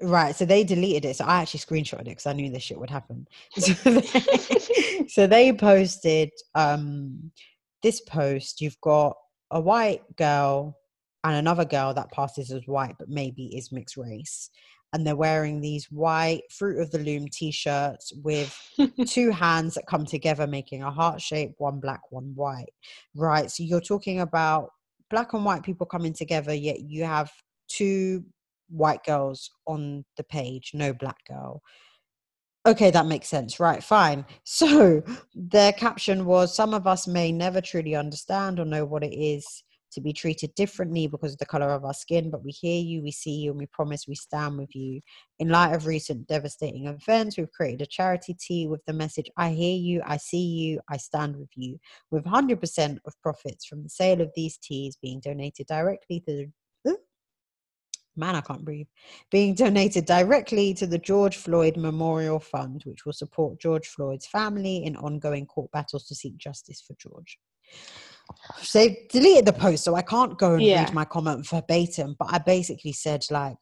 Right, so they deleted it. So I actually screenshotted it because I knew this shit would happen. [LAUGHS] So [LAUGHS] they, so they posted um, this post. You've got a white girl and another girl that passes as white, but maybe is mixed race, and they're wearing these white Fruit of the Loom t-shirts with [LAUGHS] two hands that come together, making a heart shape. One black, one white. Right. So you're talking about black and white people coming together, yet you have two white girls on the page, no black girl. Okay, that makes sense. Right, fine. [LAUGHS] So their caption was Some of us may never truly understand or know what it is to be treated differently because of the color of our skin, but we hear you, we see you, and we promise we stand with you. In light of recent devastating events, we've created a charity tea with the message I hear you, I see you, I stand with you, with 100% of profits from the sale of these teas being donated directly to the man, I can't breathe, being donated directly to the George Floyd Memorial Fund, which will support George Floyd's family in ongoing court battles to seek justice for George. So they deleted the post, so I can't go and Yeah. read my comment verbatim, but I basically said, like,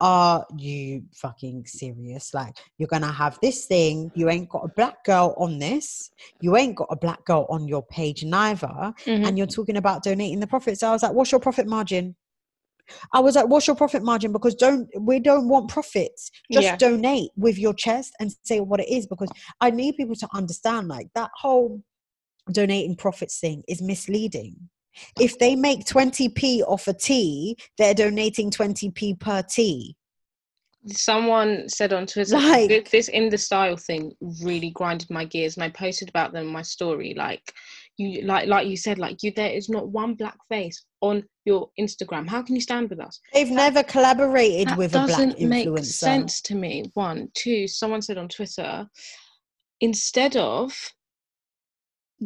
are you fucking serious? Like, you're gonna have this thing, you ain't got a black girl on this, you ain't got a black girl on your page neither, Mhm. and you're talking about donating the profits. I was like, what's your profit margin? I was like, what's your profit margin? Because don't we don't want profits. Just Yeah. donate with your chest and say what it is. Because I need people to understand like that whole donating profits thing is misleading. If they make 20p off a tea, they're donating 20p per tea. Someone said on Twitter, Like- this in the style thing really grinded my gears, and I posted about them in my story. Like you, like like you said, like you, there is not one black face on your Instagram. How can you stand with us? They've never collaborated That with a black doesn't make sense to me. One, two. Someone said on Twitter, instead of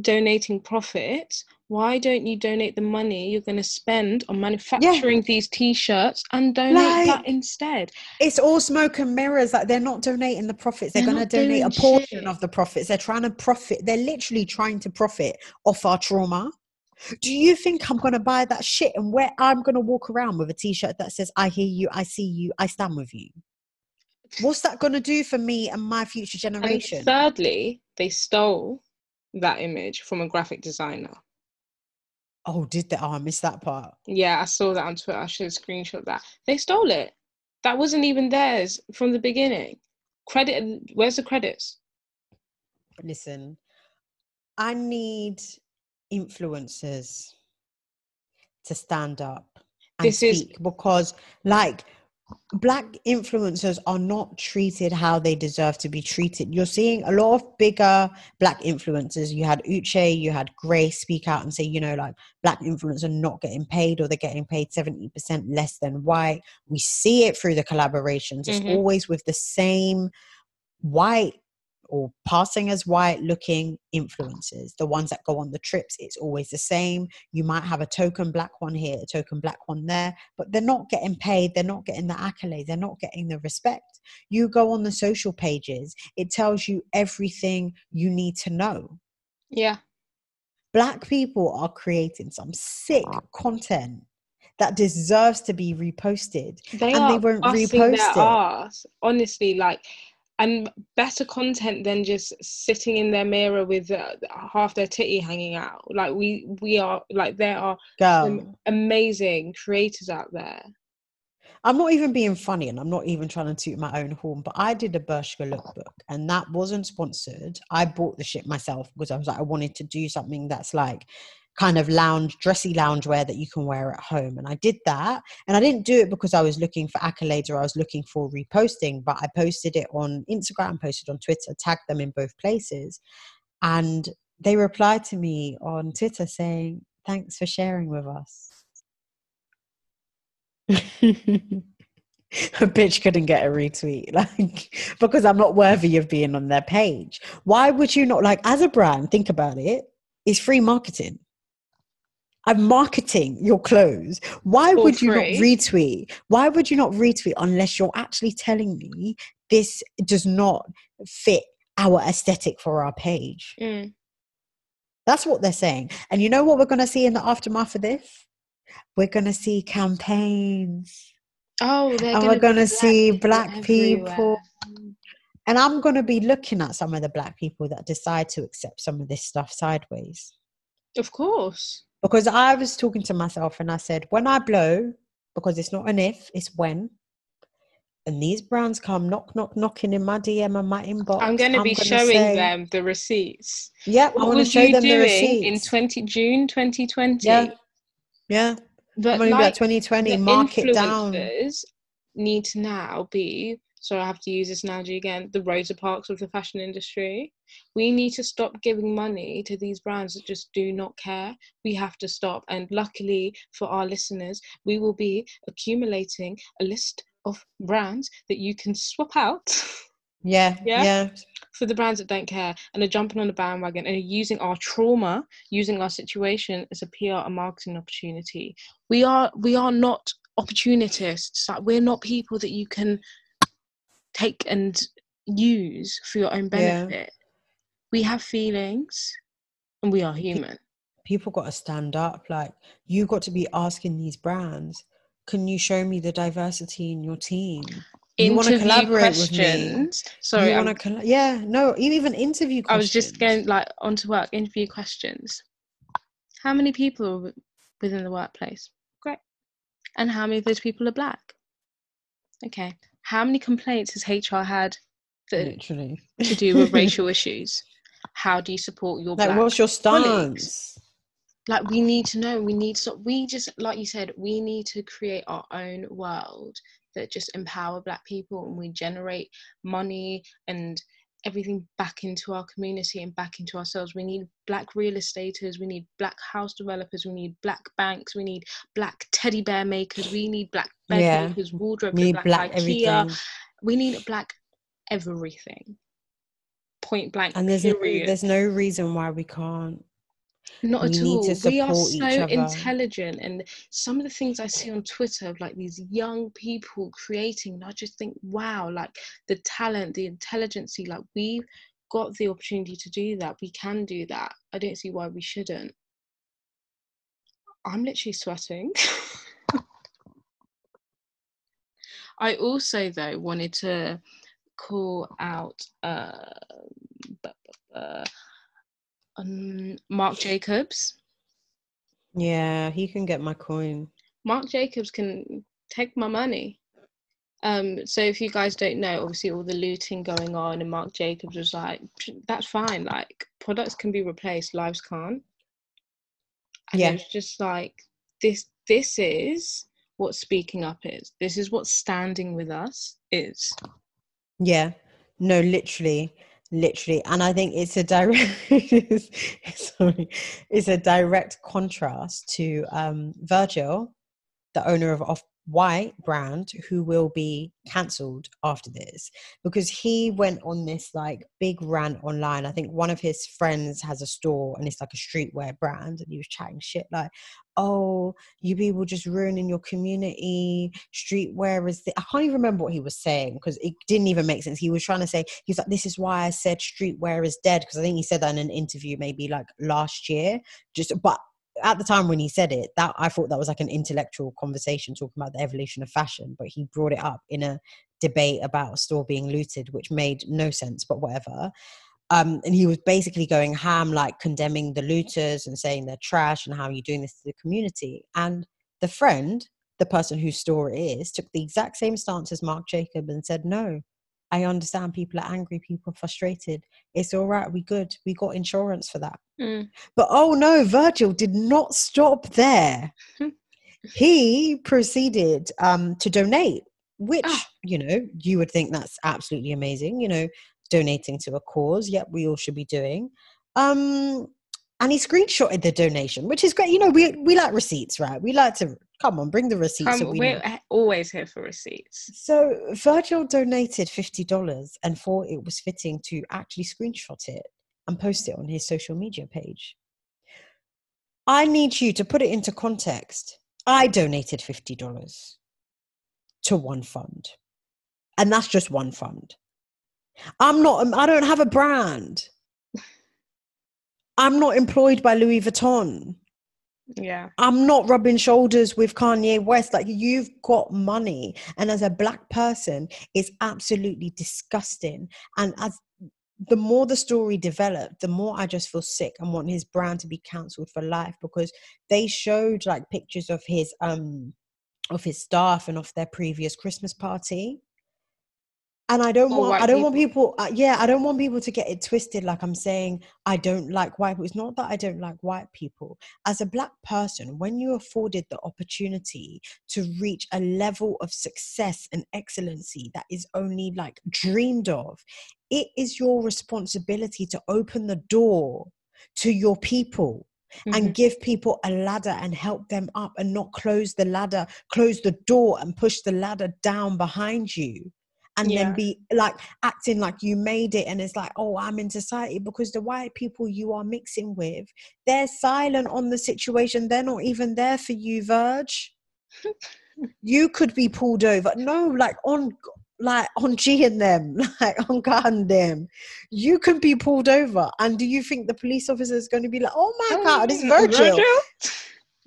donating profits, why don't you donate the money you're going to spend on manufacturing these t-shirts and donate Like- that instead? It's all smoke and mirrors. Like they're not donating the profits. They're, They're going to donate a portion shit. of the profits. They're trying to profit. They're literally trying to profit off our trauma. Do you think I'm going to buy that shit and where I'm going to walk around with a t-shirt that says "I hear you, I see you, I stand with you"? What's that going to do for me and my future And generation? thirdly, they stole that image from a graphic designer. oh, did they? Oh, I missed that part. Yeah, I saw that on Twitter. I should have screenshot that. They stole it. That wasn't even theirs from the beginning. Credit. Where's the credits? Listen, I need influencers to stand up and This is- because, like, black influencers are not treated how they deserve to be treated. You're seeing a lot of bigger black influencers. You had Uche, you had Grace speak out and say, you know, like black influencers are not getting paid or they're getting paid 70% less than white. We see it through the collaborations. It's Mhm. always with the same white or passing as white looking influencers, the ones that go on the trips, it's always the same. You might have a token black one here, a token black one there, but they're not getting paid, they're not getting the accolades, they're not getting the respect. You go on the social pages, it tells you everything you need to know. Yeah. Black people are creating some sick content that deserves to be reposted. They And they won't busting repost their it. Honestly, like, and better content than just sitting in their mirror with uh, half their titty hanging out. Like we, we are like there are some amazing creators out there. I'm not even being funny and I'm not even trying to toot my own horn, but I did a Bershka lookbook and that wasn't sponsored. I bought the shit myself because I was like, I wanted to do something that's like kind of lounge, dressy loungewear that you can wear at home. And I did that. And I didn't do it because I was looking for accolades or I was looking for reposting, but I posted it on Instagram, posted on Twitter, tagged them in both places. And they replied to me on Twitter saying, Thanks for sharing with us. [LAUGHS] a bitch couldn't get a retweet [LAUGHS] like because i'm not worthy of being on their page why would you not like as a brand think about it it's free marketing i'm marketing your clothes why would you not retweet why would you not retweet unless you're actually telling me this does not fit our aesthetic for our page Mm. that's what they're saying. And you know what we're going to see in the aftermath of this? We're going to see campaigns. Oh, they're And gonna we're gonna see black everywhere. people. And I'm going to be looking at some of the black people that decide to accept some of this stuff sideways. Of course. Because I was talking to myself and I said, when I blow, because it's not an if, it's when. And these brands come knock, knock, knocking in my DM and my inbox. I'm going to be gonna showing say, them the receipts. Yep, I What want to show you them the doing receipts. in 20 June 2020? Yeah. yeah, But I'm going to be like like 2020, the mark it down. need to now be so I have to use this analogy again the Rosa Parks of the fashion industry. We need to stop giving money to these brands that just do not care. We have to stop. And luckily for our listeners, we will be accumulating a list of brands that you can swap out Yeah, [LAUGHS] Yeah? yeah. for the brands that don't care and are jumping on the bandwagon and are using our trauma, using our situation as a PR and marketing opportunity. We are we are not opportunists. Like we're not people that you can take and use for your own benefit. Yeah. We have feelings and we are human. People got to stand up. Like you got to be asking these brands, can you show me the diversity in your team? You want to collaborate questions. with me. Sorry, you want to coll- yeah, no, even interview questions. I was just going like onto work, interview questions. How many people are within the workplace? Great. And how many of those people are black? Okay. How many complaints has HR had that Literally. to do with racial [LAUGHS] issues? How do you support your like? what's your stance? Colleagues? Like we need to know. We need to. We just like you said. We need to create our own world that just empower black people and we generate money and everything back into our community and back into ourselves. We need black real estaters, we need black house developers, we need black banks, we need black teddy bear makers, we need black bed yeah. makers, wardrobe, we need black, black IKEA. Everything. We need black everything. Point blank. And there's no, there's no reason why we can't not at all. We are so intelligent, and some of the things I see on Twitter of like these young people creating, and I just think, wow, like the talent, the intelligence, like we've got the opportunity to do that. We can do that. I don't see why we shouldn't. I'm literally sweating. [LAUGHS] I also though wanted to call out uh, uh, um, Marc Jacobs. Yeah, he can get my coin. Marc Jacobs can take my money. Um, so if you guys don't know, obviously all the looting going on, and Marc Jacobs was like, "That's fine. Like products can be replaced, lives can't." And yeah, it's just like this. This is what speaking up is. This is what standing with us is. Yeah. No, literally literally and i think it's a direct [LAUGHS] sorry it's a direct contrast to um virgil the owner of off white brand who will be cancelled after this because he went on this like big rant online. I think one of his friends has a store and it's like a streetwear brand, and he was chatting shit like, "Oh, you people just ruining your community. Streetwear is." The-. I can't even remember what he was saying because it didn't even make sense. He was trying to say he's like, "This is why I said streetwear is dead," because I think he said that in an interview maybe like last year. Just but at the time when he said it, that I thought that was like an intellectual conversation talking about the evolution of fashion, but he brought it up in a debate about a store being looted, which made no sense, but whatever. Um, and he was basically going ham, like condemning the looters and saying they're trash and how you're you doing this to the community. And the friend, the person whose store it is, took the exact same stance as Marc Jacob and said, no, I understand people are angry, people are frustrated. It's all right, we good. We got insurance for that. Mm. But oh no, Virgil did not stop there. [LAUGHS] he proceeded um, to donate, which, oh. you know, you would think that's absolutely amazing, you know, donating to a cause. Yep, we all should be doing. Um, and he screenshotted the donation, which is great. You know, we we like receipts, right? We like to come on, bring the receipts. Um, we we're know. always here for receipts. So Virgil donated fifty dollars and thought it was fitting to actually screenshot it and post it on his social media page. I need you to put it into context. I donated fifty dollars to one fund, and that's just one fund. I'm not. I don't have a brand. I'm not employed by Louis Vuitton. Yeah. I'm not rubbing shoulders with Kanye West. Like, you've got money. And as a black person, it's absolutely disgusting. And as the more the story developed, the more I just feel sick and want his brand to be cancelled for life because they showed like pictures of his um of his staff and of their previous Christmas party and i don't want i don't people. want people uh, yeah i don't want people to get it twisted like i'm saying i don't like white people it's not that i don't like white people as a black person when you afforded the opportunity to reach a level of success and excellency that is only like dreamed of it is your responsibility to open the door to your people Mm-hmm. and give people a ladder and help them up and not close the ladder, close the door and push the ladder down behind you and yeah. then be like acting like you made it and it's like oh i'm in society because the white people you are mixing with they're silent on the situation they're not even there for you verge [LAUGHS] you could be pulled over. No, like on like on G and them, [LAUGHS] like on God and them, you can be pulled over. And do you think the police officer is going to be like, "Oh my mm, God, it's Virgil"?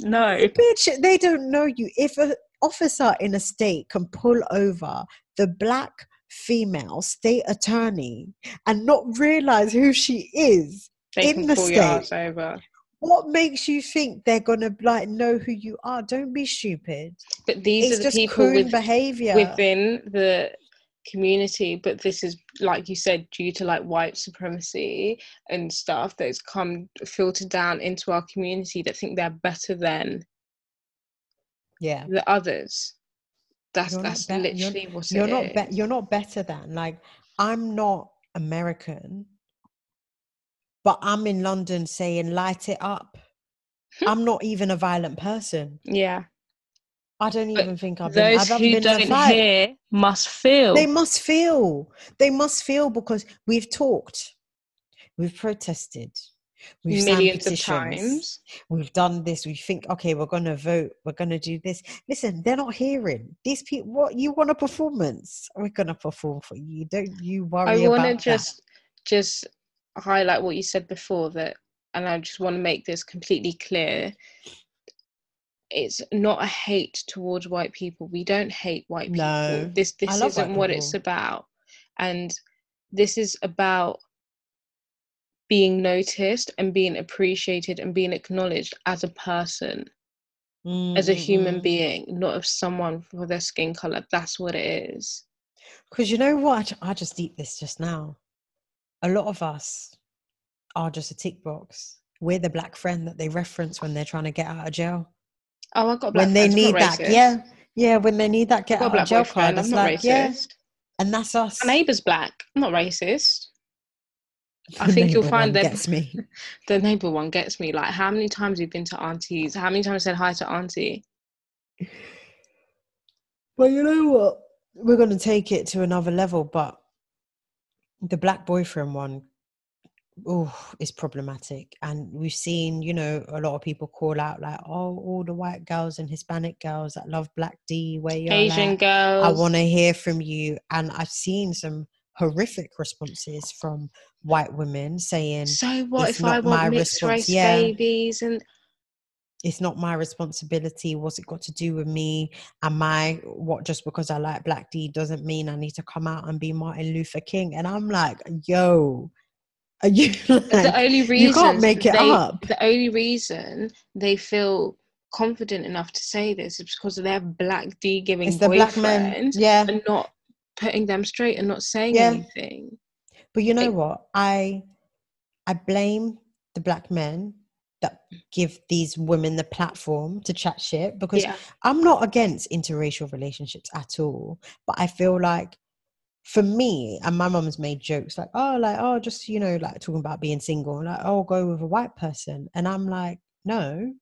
No. Bitch, they don't know you. If an officer in a state can pull over the black female state attorney and not realize who she is They in the state, what makes you think they're gonna like know who you are? Don't be stupid. But these it's are the people with, behavior. within the community but this is like you said due to like white supremacy and stuff that's come filtered down into our community that think they're better than yeah. the others that's You're that's you're- literally what you're it not be- is. you're not better than like i'm not american but i'm in london saying light it up. Hmm. I'm not even a violent person. Yeah. I don't But even think i've been, those I've who been don't hear must feel. They must feel. They must feel because we've talked. We've protested we've millions of times. We've done this. We think okay we're going to vote. We're going to do this. Listen they're not hearing. These people what you want a performance? We're going to perform for you. Don't you worry i want to that. just just highlight what you said before that and i just want to make this completely clear. It's not a hate towards white people. We don't hate white people. No, this this isn't what it's about. And this is about being noticed and being appreciated and being acknowledged as a person as a human mm-hmm. being not of someone for their skin color. That's what it is. Because you know what? I just deep this just now. A lot of us are just a tick box. We're the black friend that they reference when they're trying to get out of jail. Oh i got black when they friends, need that racist. yeah yeah when they need that get out of jail card it's not like racist. Yeah and that's us. my neighbour's black. I'm not racist I The think you'll find that- gets me [LAUGHS] the neighbor one gets me. Like, how many times you've been to aunties? How many times I said hi to auntie? Well, you know what? We're going to take it to another level, but the black boyfriend one, oh, is problematic. And we've seen, you know, a lot of people call out like, "Oh, all the white girls and Hispanic girls that love Black D, where you're Asian at. girls. I want to hear from you." And I've seen some horrific responses from white women saying, So what if I want my mixed race yeah. babies? And it's not my responsibility. What's it got to do with me? Am I what just because I like Black D doesn't mean I need to come out and be Martin Luther King? And I'm like, yo, are you [LAUGHS] the only reason you can't make it they, up? The only reason they feel confident enough to say this is because of their black D giving It's the black men, yeah. and not putting them straight and not saying Yeah. anything. But you know Like- what? I I blame the black men that give these women the platform to chat shit because Yeah. I'm not against interracial relationships at all, but I feel like for me, and my mum's made jokes like, oh, like, oh, just, you know, like talking about being single, like, oh, go with a white person. And I'm like, no.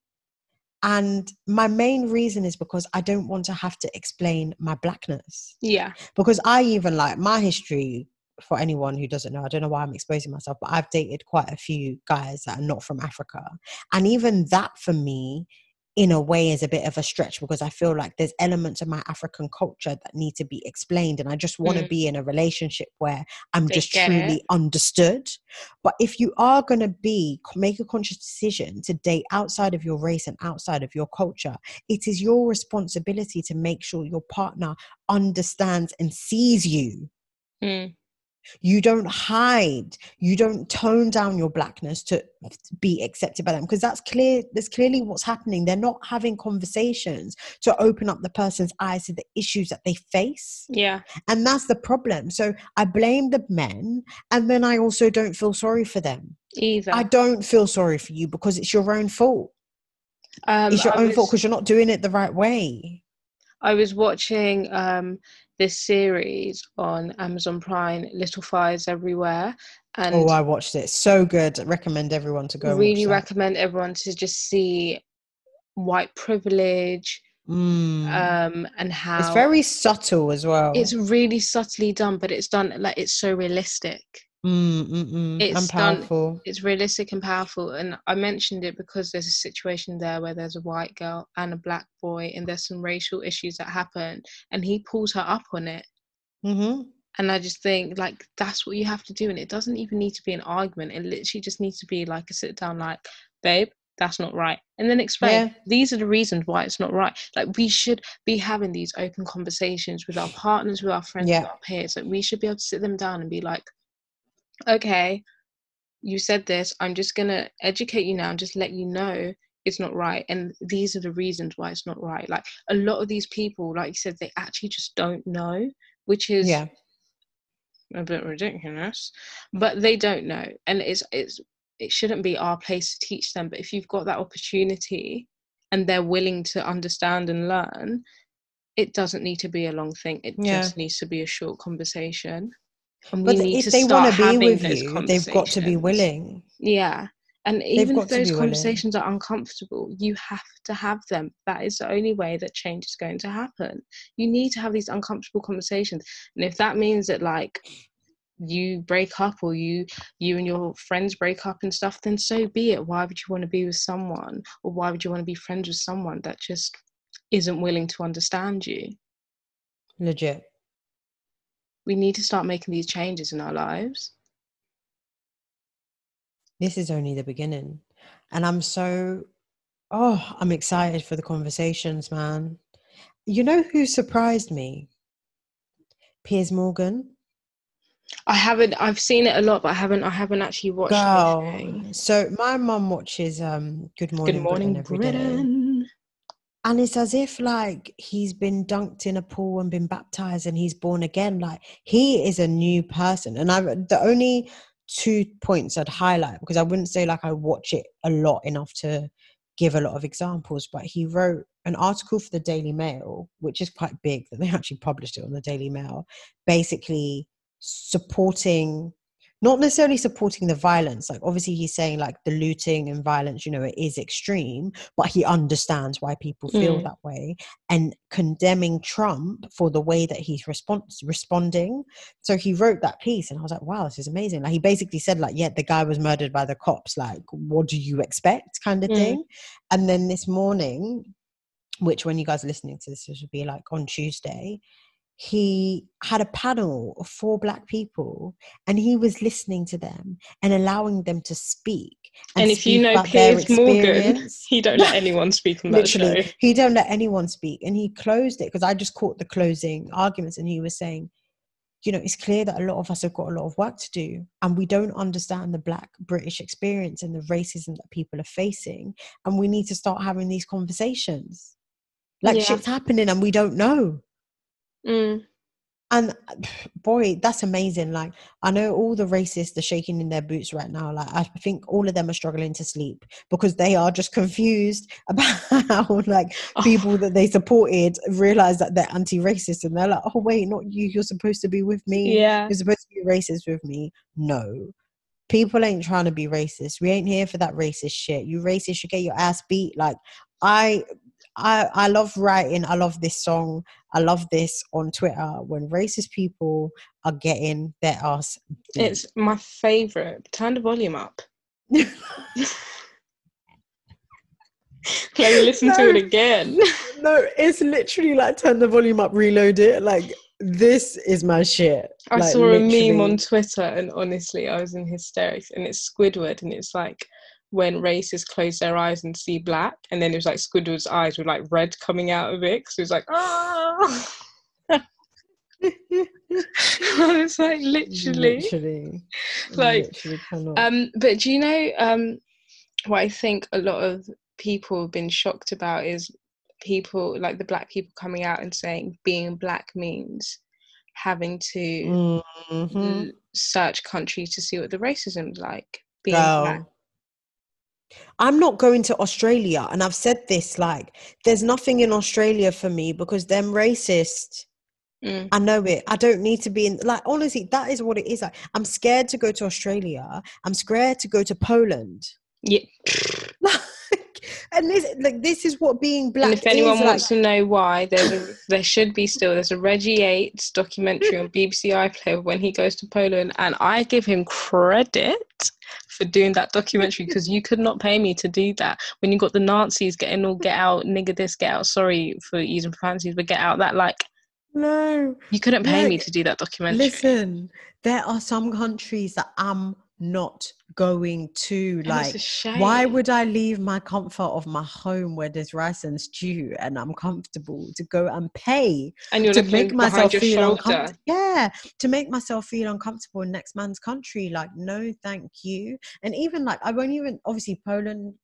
And my main reason is because I don't want to have to explain my blackness Yeah. because I even like my history for anyone who doesn't know, I don't know why I'm exposing myself, but I've dated quite a few guys that are not from Africa. And even that for me, in a way, is a bit of a stretch because I feel like there's elements of my African culture that need to be explained. And I just want to Mm. be in a relationship where I'm They just truly it. understood. But if you are going to be, make a conscious decision to date outside of your race and outside of your culture, it is your responsibility to make sure your partner understands and sees you. Mm. You don't hide. You don't tone down your blackness to be accepted by them because that's clear. That's clearly what's happening. They're not having conversations to open up the person's eyes to the issues that they face. Yeah. And that's the problem. So I blame the men and then I also don't feel sorry for them. Either. I don't feel sorry for you because it's your own fault. um, It's your I own fault because you're not doing it the right way. I was watching um, this series on Amazon Prime, Little Fires Everywhere, and Oh, I watched it. So good. recommend everyone to go really recommend everyone to just see white privilege Mm. um, and how it's very subtle as well. it's really subtly done, but it's done like it's so realistic. Mm, mm, mm. It's and done- it's realistic and powerful and i mentioned it because there's a situation there where there's a white girl and a black boy and there's some racial issues that happen and he pulls her up on it. Hmm and i just think like that's what you have to do and it doesn't even need to be an argument. It literally just needs to be like a sit down like babe that's not right. And then explain Yeah. these are the reasons why it's not right. Like we should be having these open conversations with our partners with our friends Yeah. with our peers. Like we should be able to sit them down and be like okay you said this i'm just going to educate you now and just let you know it's not right and these are the reasons why it's not right like a lot of these people like you said they actually just don't know which is Yeah. a bit ridiculous but they don't know and it's it's it shouldn't be our place to teach them but if you've got that opportunity and they're willing to understand and learn it doesn't need to be a long thing it Yeah. just needs to be a short conversation and But if they want to be with you, they've got to be willing. yeah. And even if those willing. conversations are uncomfortable you have to have them. That is the only way that change is going to happen. You need to have these uncomfortable conversations. And if that means that like you break up or you you and your friends break up and stuff then so be it. Why would you want to be with someone? Or why would you want to be friends with someone that just isn't willing to understand you? Legit. We need to start making these changes in our lives This is only the beginning. And I'm so, oh, I'm excited for the conversations, man. You know who surprised me? Piers Morgan. i haven't i've seen it a lot but i haven't i haven't actually watched Girl. So my mum watches um Good Morning, good morning Britain britain And it's as if like he's been dunked in a pool and been baptized and he's born again. Like he is a new person. And I the only two points I'd highlight because I wouldn't say like I watch it a lot enough to give a lot of examples, but he wrote an article for the Daily Mail, which is quite big that they [LAUGHS] actually published it on the Daily Mail, basically supporting not necessarily supporting the violence. Like obviously he's saying like the looting and violence you know it is extreme but he understands why people feel Mm. that way. And condemning trump for the way that he's respons- responding. So he wrote that piece and i was like wow this is amazing. Like he basically said like yeah the guy was murdered by the cops. Like what do you expect? kind of Mm. thing. And then this morning which when you guys are listening to this this would be like on tuesday he had a panel of four black people and he was listening to them and allowing them to speak and if you know piers morgan [LAUGHS] he don't let [LAUGHS] anyone speak on that literally show. he don't let anyone speak and he closed it because i just caught the closing arguments and he was saying you know it's clear that a lot of us have got a lot of work to do and we don't understand the black british experience and the racism that people are facing and we need to start having these conversations. Like Yeah. shit's happening and we don't know Mm. and boy that's amazing like i know all the racists are shaking in their boots right now like i think all of them are struggling to sleep because they are just confused [LAUGHS] about how like people that they supported realize that they're anti-racist and they're like oh wait not you you're supposed to be with me. Yeah. You're supposed to be racist with me. No. People ain't trying to be racist. We ain't here for that racist shit. You racist you get your ass beat. Like i I, I love writing. I love this song. I love this on Twitter when racist people are getting their ass beat. it's my favorite turn the volume up [LAUGHS] let me [LAUGHS] listen to it again [LAUGHS] no, it's literally like turn the volume up, reload it. Like this is my shit. I Like, saw a meme on Twitter and honestly I was in hysterics and it's Squidward and it's like when racists close their eyes and see black and then it was like Squidward's eyes with like red coming out of it because it was like ah [LAUGHS] it's like literally literally, [LAUGHS] Like, literally um but do you know um what I think a lot of people have been shocked about is people like the black people coming out and saying being black means having to Mhm. l- search countries to see what the racism's like. Being black. I'm not going to Australia, and I've said this. Like, there's nothing in Australia for me because them racist. Mm. I know it. I don't need to be in. Like, honestly, that is what it is. Like, I'm scared to go to Australia. I'm scared to go to Poland. Yeah. [LAUGHS] like, and this like this is what being black And if anyone is wants like. to know why, there's a, there should be still there's a Reggie Yates documentary on BBC iPlayer when he goes to Poland, and I give him credit for doing that documentary because you could not pay me to do that when you got the Nazis getting all get out nigger this get out sorry for using fancies but get out that like no, you couldn't pay me to do that documentary. listen. There are some countries that I'm not going to. And Like, why would I leave my comfort of my home where there's rice and stew and I'm comfortable to go and pay and you're to make myself feel uncomfortable. Yeah, to make myself feel uncomfortable in next man's country. Like, no, thank you. And even like, I won't even. Obviously, Poland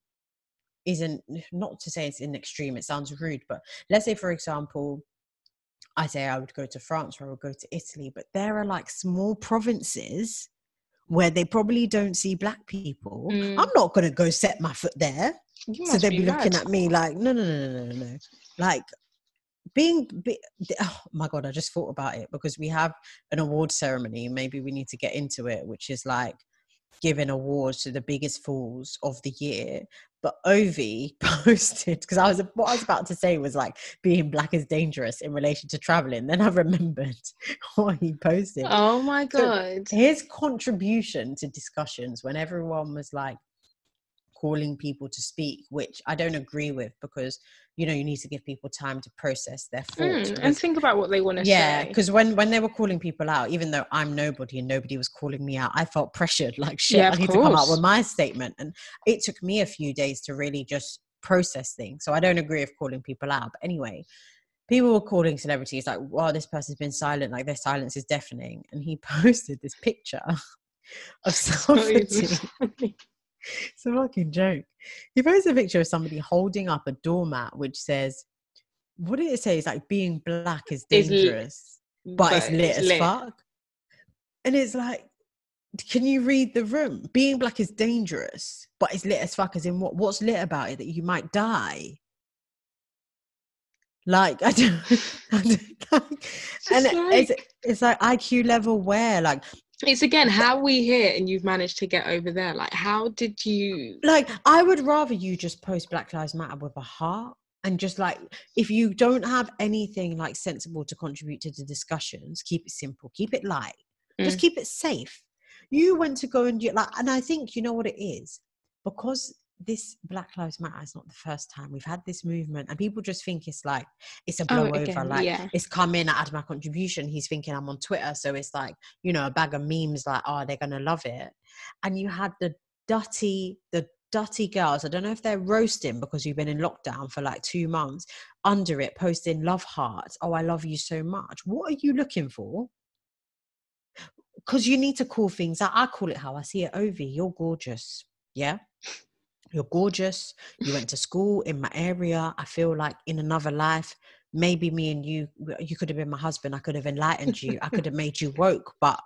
isn't. Not to say it's in extreme. It sounds rude, but let's say, for example. I say I would go to France or I would go to Italy, but there are like small provinces where they probably don't see black people. Mm. I'm not going to go set my foot there so they'd be, looking at me like no no no no no no no like being be, oh my god i just thought about it because we have an award ceremony maybe we need to get into it which is like giving awards to the biggest fools of the year but ovi [LAUGHS] posted because i was what i was about to say was like being black is dangerous in relation to traveling then i remembered [LAUGHS] what he posted Oh my So, god. his contribution to discussions when everyone was like calling people to speak which i don't agree with because you know you need to give people time to process their thoughts Mm, and think about what they want to yeah say. Yeah, because when when they were calling people out even though i'm nobody and nobody was calling me out i felt pressured like shit Yeah, i need to come out with my statement. And it took me a few days to really just process things so i don't agree with calling people out but anyway people were calling celebrities like wow this person's been silent like their silence is deafening and he [LAUGHS] posted this picture [LAUGHS] of [LAUGHS] somebody it's a fucking joke. He posted a picture of somebody holding up a doormat which says, what did it say? It's like being black is lit- dangerous, but, it's lit as fuck. And it's like, can you read the room? Being black is dangerous, but it's lit as fuck. As in, what? What's lit about it that you might die? Like [LAUGHS] I don't, I don't like, and just it's it's like IQ level where like It's again how we here and you've managed to get over there. Like, how did you? like I would rather you just post Black Lives Matter with a heart and just like if you don't have anything like sensible to contribute to the discussions, keep it simple, keep it light, just Mm. keep it safe. You went to go and do like, and I think you know what it is because this Black Lives Matter is not the first time we've had this movement, and people just think it's like it's a Oh, blowover. again, like yeah. it's come in, I add my contribution. He's thinking I'm on Twitter, so it's like you know a bag of memes. Like, oh, they're gonna love it. And you had the dutty, the dutty girls. I don't know if they're roasting because you've been in lockdown for like two months. Under it, posting love hearts. Oh, I love you so much. What are you looking for? Because you need to call things out. I call it how I see it. Ovi, you're gorgeous. Yeah. You're gorgeous. You went to school in my area. I feel like in another life, maybe me and you, you could have been my husband. I could have enlightened you. I could have made you woke, but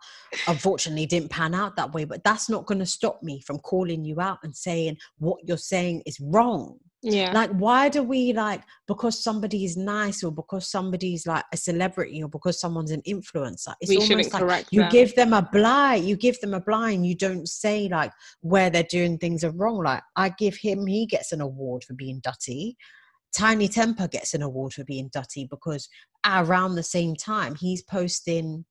unfortunately it didn't pan out that way. But that's not going to stop me from calling you out and saying what you're saying is wrong. Yeah. Like, why do we like because somebody is nice or because somebody's like a celebrity or because someone's an influencer? It's we almost like correct you them. give them a blind you give them a blind you don't say like where they're doing things are wrong like i give him he gets an award for being dutty tiny temper gets an award for being dutty because around the same time he's posting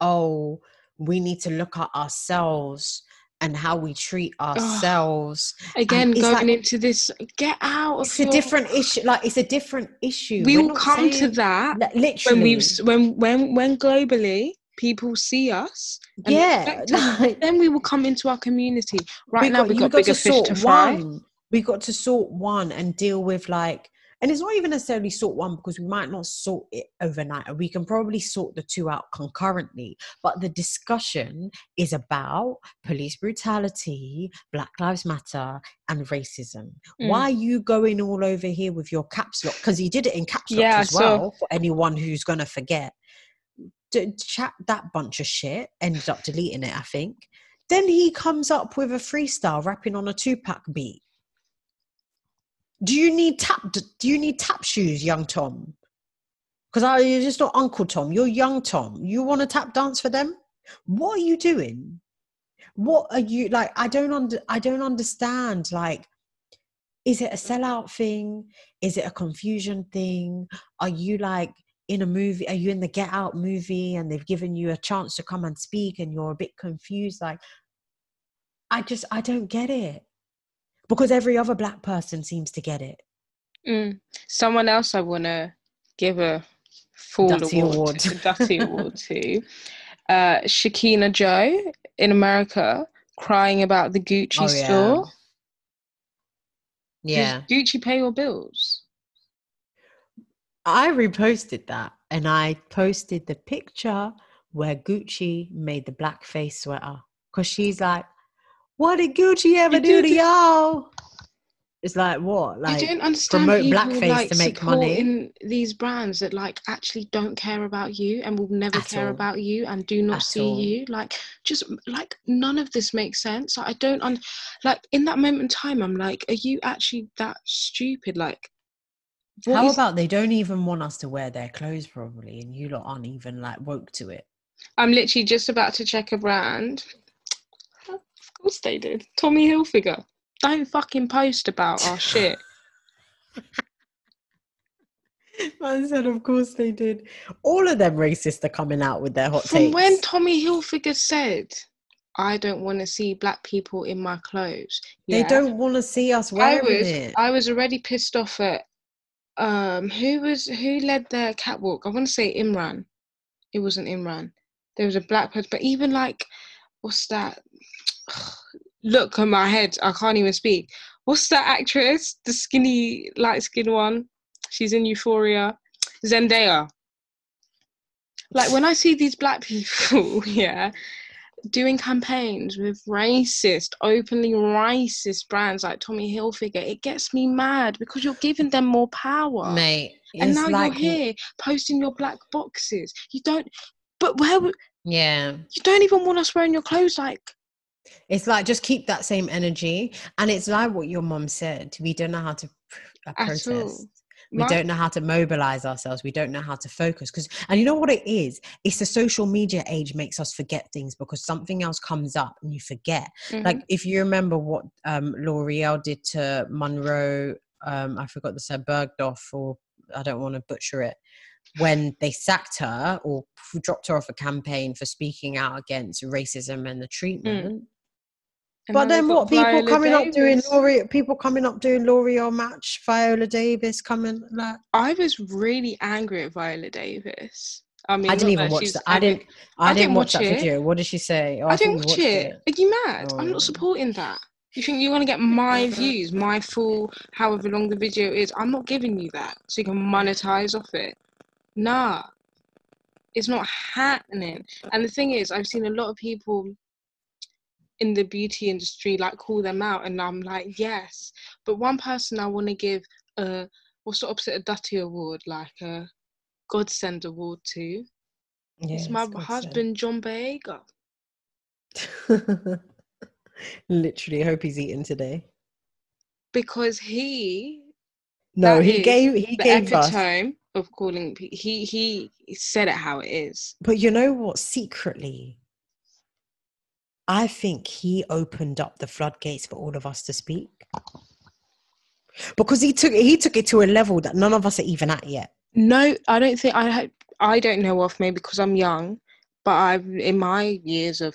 oh we need to look at ourselves and how we treat ourselves Again, going like- into this, get out of it's a different issue like it's a different issue We We're will come to that like, literally when we've when when when globally people see us. and yeah us, [LAUGHS] like, then we will come into our community. Right we now, got, we've you got, got bigger to fish to fry. one. We got to sort one and deal with like, and it's not even necessarily sort one because we might not sort it overnight. We can probably sort the two out concurrently. But the discussion is about police brutality, Black Lives Matter, and racism. Mm. Why are you going all over here with your caps lock? Because he did it in caps lock Yeah, as well. For anyone who's gonna forget, D- chat that bunch of shit. Ended up deleting it, I think. Then he comes up with a freestyle rapping on a Tupac beat. Do you need tap? Do you need tap shoes, young Tom? Because you're just not Uncle Tom. You're young Tom. You want to tap dance for them? What are you doing? what are you like? I don't under I don't understand. Like, is it a sellout thing? Is it a confusion thing? Are you like in a movie? Are you in the Get Out movie and they've given you a chance to come and speak and you're a bit confused? Like, I just I don't get it because every other black person seems to get it. Mm. Someone else I want to give a full Dutty award, award. To, [LAUGHS] Dutty award to uh, Shekinah Jo in America crying about the Gucci Oh, yeah. store. Does Yeah. Gucci pay your bills? I reposted that and I posted the picture where Gucci made the blackface sweater because she's like, What did Gucci ever You do to y'all? It's like, what? Like, I don't understand promote people blackface like to make money. supporting these brands that like actually don't care about you and will never At care all. about you and do not At see all. you. Like just like none of this makes sense. I don't un- like in that moment in time. I'm like, are you actually that stupid? Like, what how is- about they don't even want us to wear their clothes properly and you lot aren't even like woke to it? I'm literally just about to check a brand. Of course they did. Tommy Hilfiger. Don't fucking post about our [LAUGHS] shit. Man said, Of course they did. All of them racists are coming out with their hot From takes. when Tommy Hilfiger said, I don't want to see black people in my clothes. They yeah, don't want to see us I wearing was it. I was already pissed off at um who was who led the catwalk? I want to say Imran. It wasn't Imran. There was a black person, but even like what's that? Look on my head, I can't even speak. What's that actress? The skinny, light skinned one. She's in Euphoria. Zendaya. Like when I see these black [LAUGHS] people, yeah, doing campaigns with racist, openly racist brands like Tommy Hilfiger, it gets me mad because you're giving them more power. Mate, and now like, you're here posting your black boxes. You don't, but where Yeah. you don't even want us wearing your clothes like. It's like just keep that same energy. And it's like what your mom said. We don't know how to uh, all. We don't know how to mobilize ourselves. We don't know how to focus. Because, and you know what it is? It's the social media age makes us forget things because something else comes up and you forget. Mhm. Like if you remember what um, L'Oreal did to Munroe, um, I forgot the said Bergdorf, or I don't want to butcher it, when they sacked her or dropped her off a campaign for speaking out against racism and the treatment. And But now then what? People Viola coming up doing Davis. L'Oreal, people coming up doing L'Oreal match, Viola Davis coming like. I was really angry at Viola Davis. I mean, I didn't even watch that. I didn't. I, I didn't didn't watch that watch it. video. What did she say? Oh, I thought didn't watch watched it. Are you mad? I'm Oh. not supporting that. You think you're gonna get my [LAUGHS] views, my full, however long the video is? I'm not giving you that, so you can monetize off it. Nah, it's not happening. And the thing is, I've seen a lot of people in the beauty industry like call them out, and I'm like, yes. But one person I want to give a what's the opposite of Dutty Award, like a Godsend Award to. Yeah, it's my it's God husband John sent. [LAUGHS] Literally, hope he's eating today. because he No, he gave he gave us. epitome of calling he he said it how it is But you know what? Secretly, I think he opened up the floodgates for all of us to speak. Because he took he took it to a level that none of us are even at yet. no i don't think i i don't know of maybe because i'm young but i've in my years of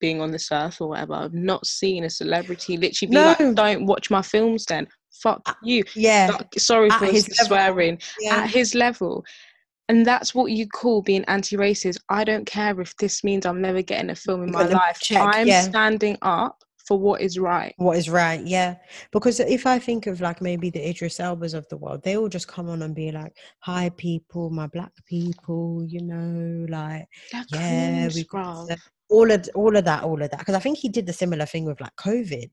being on this earth or whatever i've not seen a celebrity literally be No. like don't watch my films then. Fuck you. Yeah, Like, sorry at for his swearing. yeah. at his level and that's what you call being anti-racist. I don't care if this means i'm never getting a film in my life. check, i'm yeah. standing up for what is right. What is right yeah. Because if i think of like maybe the idris elbas of the world they all just come on and be like hi people my black people you know like That yeah we all of all of that all of that. Because i think he did the similar thing with like covid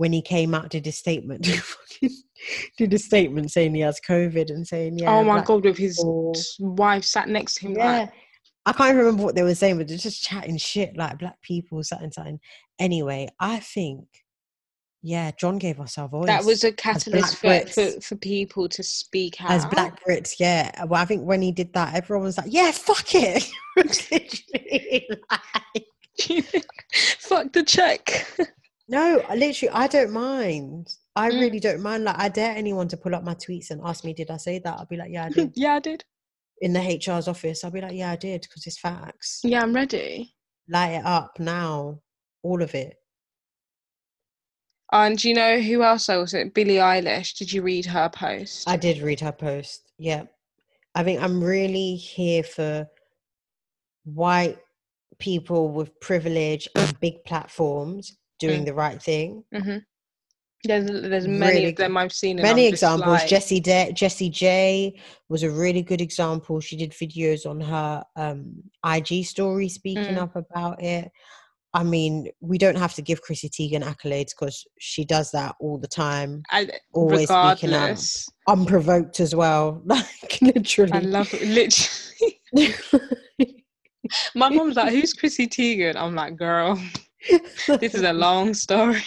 when he came out did his statement [LAUGHS] did a statement saying he has covid and saying yeah oh my god, with his people- wife sat next to him. yeah Like, I can't remember what they were saying, but they're just chatting shit like black people, something, something. Anyway, I think, yeah, John gave us our voice. that was a catalyst for, black for, for people to speak out. as black Brits, yeah. Well, I think when he did that, everyone was like, "Yeah, fuck it." [LAUGHS] [LAUGHS] Like, Fuck the check. No, literally, I don't mind. I Mm. really don't mind. Like, I dare anyone to pull up my tweets and ask me, "Did I say that?" I'll be like, "Yeah, I [LAUGHS] did." yeah, I did. In the HR's office, I'll be like, "Yeah, I did," because it's facts. Yeah, I'm ready. Light it up now, all of it. And you know who else I was it? Billie Eilish. Did you read her post? I did read her post. Yeah, I think I'm really here for white people with privilege and big platforms doing Mm. the right thing. hmm There's there's many Really of them I've seen. many examples. like- Jessie De- Jessie J was a really good example. She did videos on her um, IG story speaking Mm. up about it. I mean, we don't have to give Chrissy Teigen accolades because she does that all the time, I, always speaking up. unprovoked as well. [LAUGHS] Like literally, I love it. Literally, [LAUGHS] my mom's like, "Who's Chrissy Teigen?" I'm like, "Girl, this is a long story."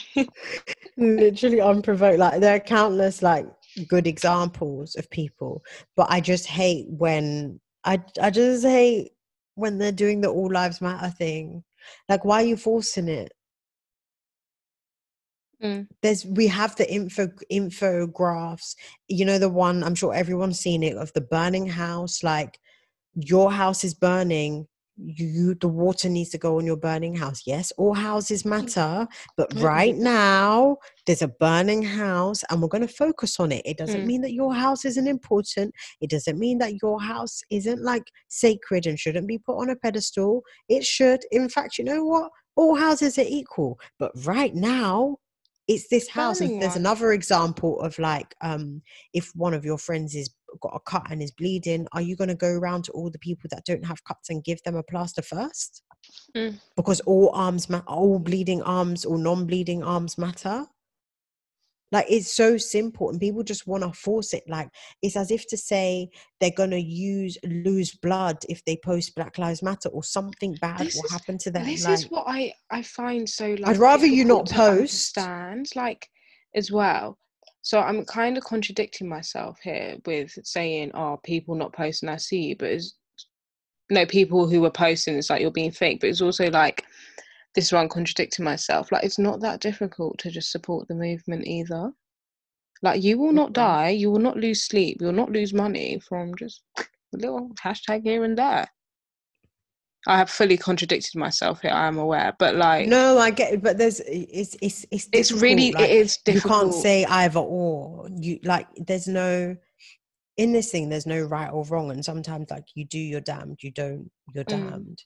literally unprovoked. Like there are countless like good examples of people, but I just hate when I I just hate when they're doing the all lives matter thing. Like, why are you forcing it? Mm. There's we have the info infographs. You know the one I'm sure everyone's seen it of the burning house. Like your house is burning. You the water needs to go on your burning house. Yes, all houses matter, but Mm. right now there's a burning house and we're going to focus on it. It doesn't Mm. mean that your house isn't important. It doesn't mean that your house isn't like sacred and shouldn't be put on a pedestal. It should. In fact, you know what? All houses are equal. But right now, it's this house. And there's another example of like, um, if one of your friends is got a cut and is bleeding, are you going to go around to all the people that don't have cuts and give them a plaster first? Mm. Because all arms, ma- all bleeding arms or non-bleeding arms matter. Like it's so simple, and people just want to force it. Like it's as if to say they're gonna use lose blood if they post Black Lives Matter or something bad This will is- happen to them. This like, is what I I find so like. I'd rather you not post. Understand like as well. So I'm kind of contradicting myself here with saying, "Oh, people not posting, I see you," but it's no people who are posting. It's like you're being fake, but it's also like this is why I'm contradicting myself. Like it's not that difficult to just support the movement either. Like you will not die, you will not lose sleep, you will not lose money from just a little hashtag here and there. I have fully contradicted myself here. I am aware, but like no, I get it, but there's it's it's it's it's really like, it is you can't say either or. You like there's no in this thing. There's no right or wrong, and sometimes like you do, you're damned. You don't, you're Mm.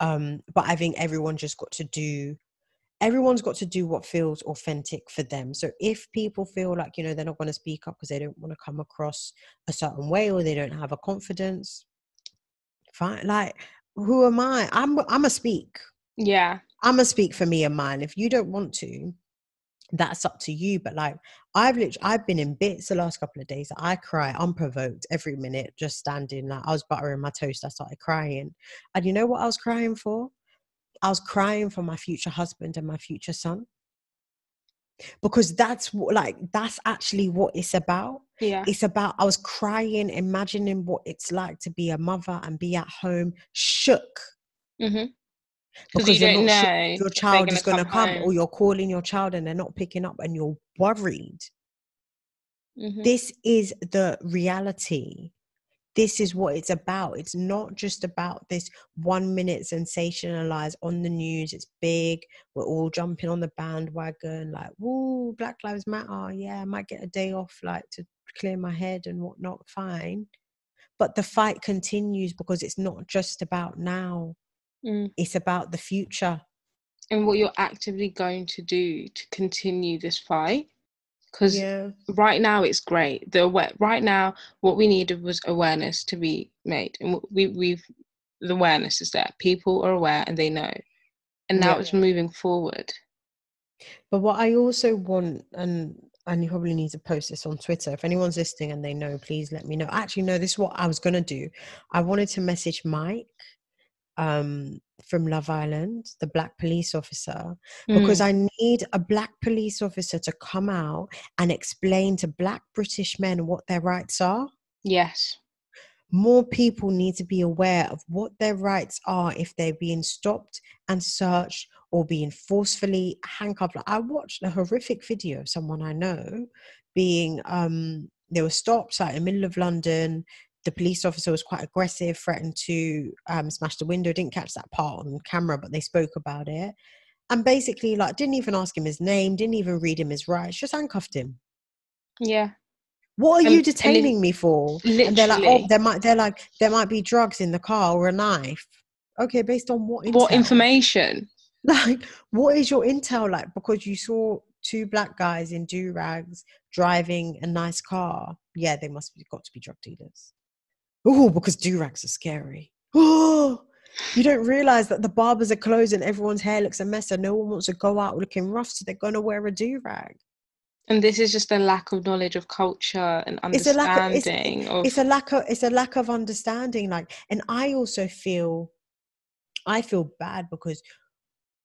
Um, but I think everyone just got to do. Everyone's got to do what feels authentic for them. So if people feel like you know they're not going to speak up because they don't want to come across a certain way or they don't have a confidence, fine. Like who am I? I'm I'm a speak. yeah, I'm gonna speak for me and mine. If you don't want to, that's up to you. But like I've literally I've been in bits the last couple of days. I cry unprovoked every minute, just standing like I was buttering my toast. I started crying. And you know what I was crying for? I was crying for my future husband and my future son. Because that's what like that's actually what it's about. yeah, It's about I was crying, imagining what it's like to be a mother and be at home shook mm-hmm. Because you not sure know your child is going to come come, home. or you're calling your child and they're not picking up and you're worried. Mm-hmm. this is the reality. This is what it's about. It's not just about this one minute sensationalized on the news. It's big. We're all jumping on the bandwagon like woo black lives matter. Yeah i might get a day off like to clear my head and whatnot. Fine. But the fight continues because it's not just about now Mm. it's about the future and what you're actively going to do to continue this fight. Because yeah right now it's great. The right now what we needed was awareness to be made, and we we've the awareness is there. People are aware and they know, and now Yeah. it's moving forward. But what I also want, and and you probably need to post this on Twitter. If anyone's listening and they know, please let me know. Actually, no, this is what I was gonna do. I wanted to message Mike um from Love Island, the black police officer, because Mm. I need a black police officer to come out and explain to black British men what their rights are. yes, more people need to be aware of what their rights are if they're being stopped and searched or being forcefully handcuffed. I watched a horrific video of someone I know being um they were stopped like in the middle of London. The police officer was quite aggressive, threatened to um, smash the window. Didn't catch that part on camera, but they spoke about it. And basically, like, didn't even ask him his name, didn't even read him his rights, just handcuffed him. Yeah. What are you detaining me for? And they're like, oh, there might, they're like, there might be drugs in the car or a knife. Okay, based on what? What information? [LAUGHS] Like, what is your intel like? Because you saw two black guys in do rags driving a nice car. Yeah, they must be got to be drug dealers. Oh, because do rags are scary. Oh, you don't realize that the barbers are closed and everyone's hair looks a mess, and no one wants to go out looking rough, so they're gonna wear a do rag. And this is just a lack of knowledge of culture and understanding. It's a lack of- it's- of. it's a lack of it's a lack of understanding like and i also feel i feel bad because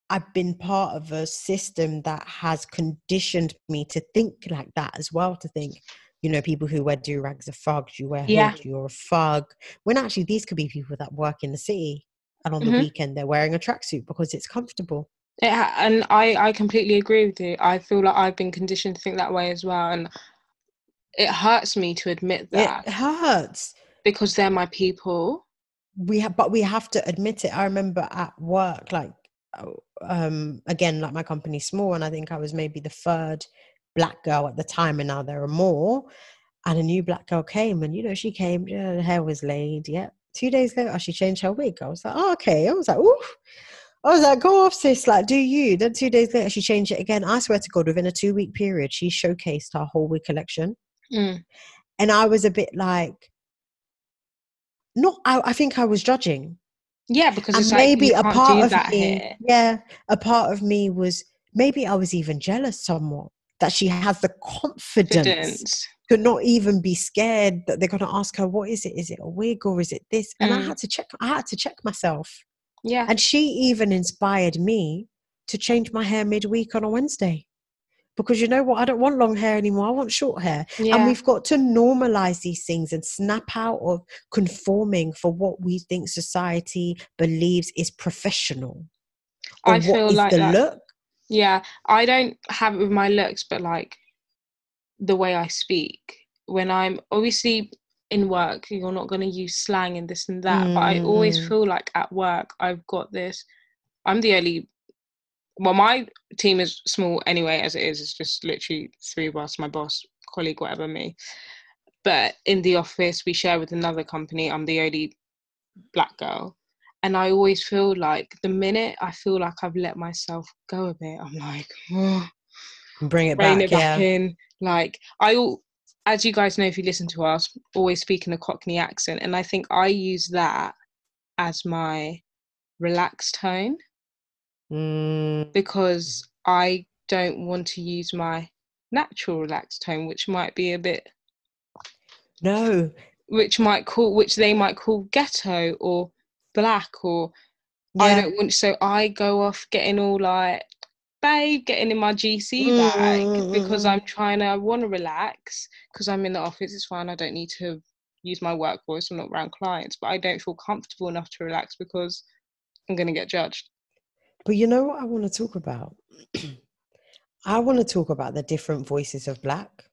i've been part of a system that has conditioned me to think like that as well to think you know people who wear do-rags are thugs you wear Yeah. hood you're a thug when actually these could be people that work in the city and on the Mhm. weekend they're wearing a tracksuit because it's comfortable ha- and I, I completely agree with you. I feel like I've been conditioned to think that way as well, and it hurts me to admit that it hurts because they're my people. we have but we have to admit it i remember at work like uh, um again like my company's small and i think i was maybe the third black girl at the time and now there are more and a new black girl came and you know she came yeah, her hair was laid yeah two days later she changed her wig i was like oh, okay i was like ooh I was like, go off, sis. Like, do you? Then two days later, she changed it again. I swear to God, within a two week period, she showcased her whole wig collection Mm. and I was a bit like, not. I, I think I was judging, Yeah, because and like maybe you a part of me, here. yeah, a part of me was maybe I was even jealous somewhat that she has the confidence to not even be scared that they're going to ask her, "What is it? Is it a wig or is it this?" And I Mm. had to check. I had to check myself, Yeah. and she even inspired me to change my hair midweek on a Wednesday. Because you know what? I don't want long hair anymore. I want short hair. Yeah. And we've got to normalize these things and snap out of conforming for what we think society believes is professional. Or I what feel is like the that. look. Yeah, I don't have it with my looks, but like the way I speak. When I'm obviously in work, you're not going to use slang and this and that, but I always Mm. feel like at work, I've got this. I'm the only. Well, my team is small anyway, as it is. It's just literally three of us, my boss, colleague, whatever, me. But in the office, we share with another company. I'm the only black girl. And I always feel like the minute I feel like I've let myself go a bit, I'm like, oh, Bring it back. it back yeah. in. Like I, as you guys know, if you listen to us, always speak in a Cockney accent, and I think I use that as my relaxed tone Mm, because I don't want to use my natural relaxed tone, which might be a bit, no. which might call, which they might call ghetto or black or I don't want. So I go off getting all like, babe, getting in my GC bag Mm, because mm, I'm trying to. I want to relax because I'm in the office. It's fine. I don't need to use my work voice. I'm not around clients, but I don't feel comfortable enough to relax because I'm going to get judged. But you know what I want to talk about? [CLEARS THROAT] I want to talk about the different voices of black.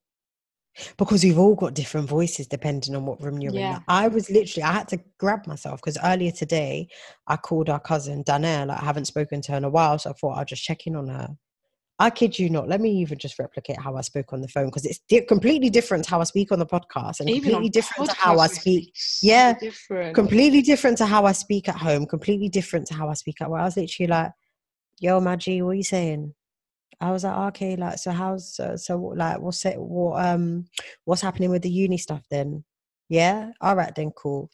Because we've all got different voices depending on what room you're in. Yeah. Like, I was literally, I had to grab myself because earlier today I called our cousin Danielle. Like, I haven't spoken to her in a while, so I thought I'll just check in on her. I kid you not. Let me even just replicate how I spoke on the phone because it's di- completely different to how I speak on the podcast and completely different to how I speak so Yeah, different. completely different to how I speak at home, completely different to how I speak at work. I was literally like, "Yo, Maggie, what are you saying?" I was like, "Okay, like, so how's so, so like what's it, what um what's happening with the uni stuff then?" Yeah, all right then, cool.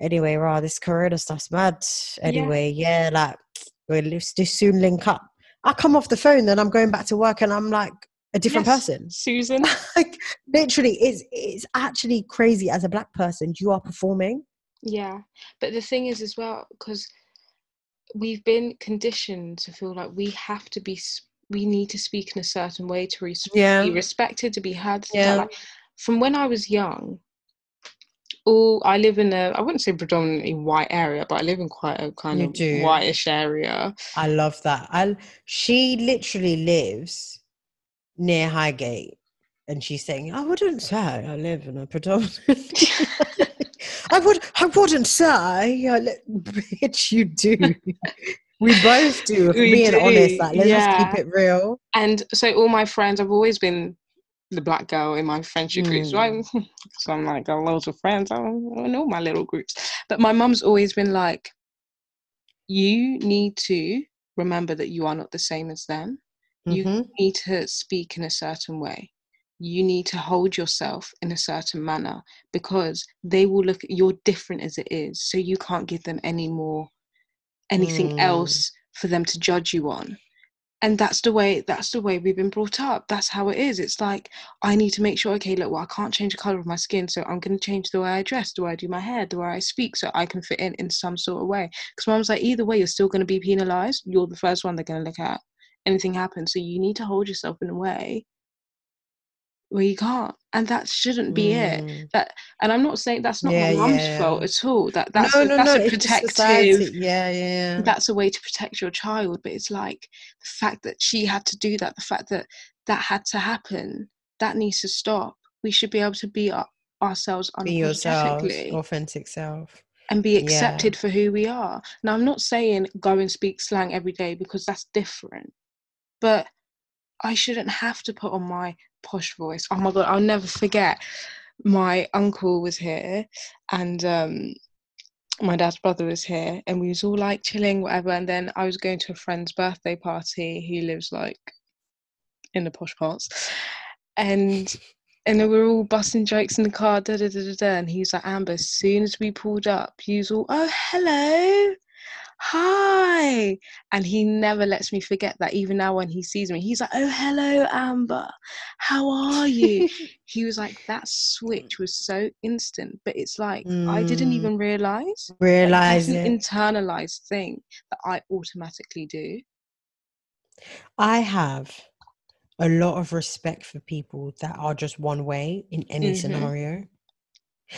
Anyway, rah, this Corona stuff's mad. Anyway, yeah, like we'll soon link up. I come off the phone, then I'm going back to work, and I'm like a different Yes, person Susan. [LAUGHS] like literally it's it's actually crazy as a black person you are performing Yeah, but the thing is as well because we've been conditioned to feel like we have to be, we need to speak in a certain way to res- Yeah. be respected, to be heard. Yeah. Like, from when I was young, all I live in a I wouldn't say predominantly white area, but I live in quite a kind You of do. whitish area. I love that. I she literally lives near Highgate, and she's saying, "I wouldn't say I live in a predominantly." [LAUGHS] I would. I wouldn't say. I li- [LAUGHS] Bitch, you do. [LAUGHS] we both do. [LAUGHS] We being do, honest, like let's yeah. just keep it real. And so all my friends, I've always been the black girl in my friendship groups, [LAUGHS] right? So I'm like, got loads of friends. I don't I know my little groups. But my mum's always been like, you need to remember that you are not the same as them. You Mhm. need to speak in a certain way. You need to hold yourself in a certain manner because they will look you're different as it is. So you can't give them any more anything Mm. else for them to judge you on. And that's the way that's the way we've been brought up. That's how it is. It's like I need to make sure, okay, look, well, I can't change the colour of my skin, so I'm gonna change the way I dress, the way I do my hair, the way I speak, so I can fit in in some sort of way. Because mom's like, either way, you're still gonna be penalised. You're the first one they're gonna look at. Anything happens. So you need to hold yourself in a way where you can't. And that shouldn't be it. Mm. That and I'm not saying that's not Yeah, my mum's yeah. fault at all. That that's no, a, no, that's no. a protective. Yeah, yeah, yeah. that's a way to protect your child but it's like the fact that she had to do that the fact that that had to happen that needs to stop we should be able to be our, ourselves be unapologetically authentic self. and be Yeah. accepted for who we are now i'm not saying go and speak slang every day because that's different but i shouldn't have to put on my posh voice. Oh my god i'll never forget. My uncle was here and um my dad's brother was here and we was all like chilling whatever. And then i was going to a friend's birthday party. He lives like in the posh parts. And and we were all busting jokes in the car da, da, da, da, da, and he was like amber as soon as we pulled up he was all oh hello hi and he never lets me forget that even now when he sees me he's like oh hello amber how are you [LAUGHS] he was like that switch was so instant but it's like i didn't Mm. even realize like, Realize it. an internalized thing that i automatically do I have a lot of respect for people that are just one way in any Mhm. scenario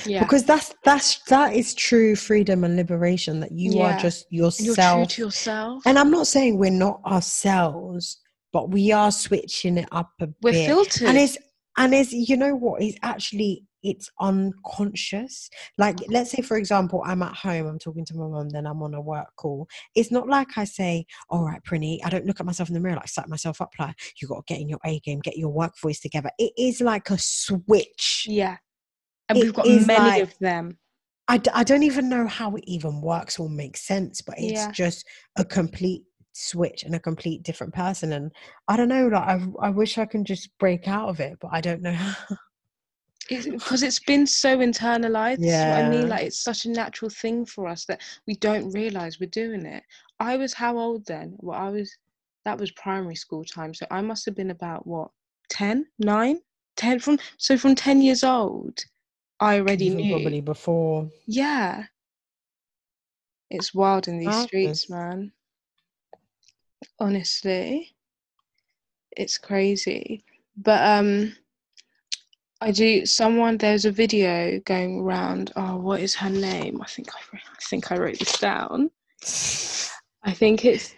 yeah. Because that's that's that is true freedom and liberation that you Yeah. are just And you're true yourself to yourself. and i'm not saying we're not ourselves but we are switching it up a we're bit. filtered. And it's and it's you know what? It's actually it's unconscious. Like let's say for example i'm at home i'm talking to my mom then i'm on a work call. It's not like i say all right prinny i don't look at myself in the mirror like set myself up like you got to get in your a game get your work voice together. It is like a switch. Yeah and It we've got many like- of them. I, d- I don't even know how it even works or makes sense but it's Yeah. just a complete switch and a complete different person and i don't know like I, I wish i can just break out of it but i don't know how. [LAUGHS] Because it's been so internalized what i mean? Like it's such a natural thing for us that we don't realize we're doing it. I was how old then? Well i was that was primary school time so i must have been about what 10 9 10 from so from 10 years old i already Even knew. probably before. Yeah. It's wild in these streets man. Honestly it's crazy. But um i do someone there's a video going around oh what is her name? I think i, wrote- I think i wrote this down. I think it's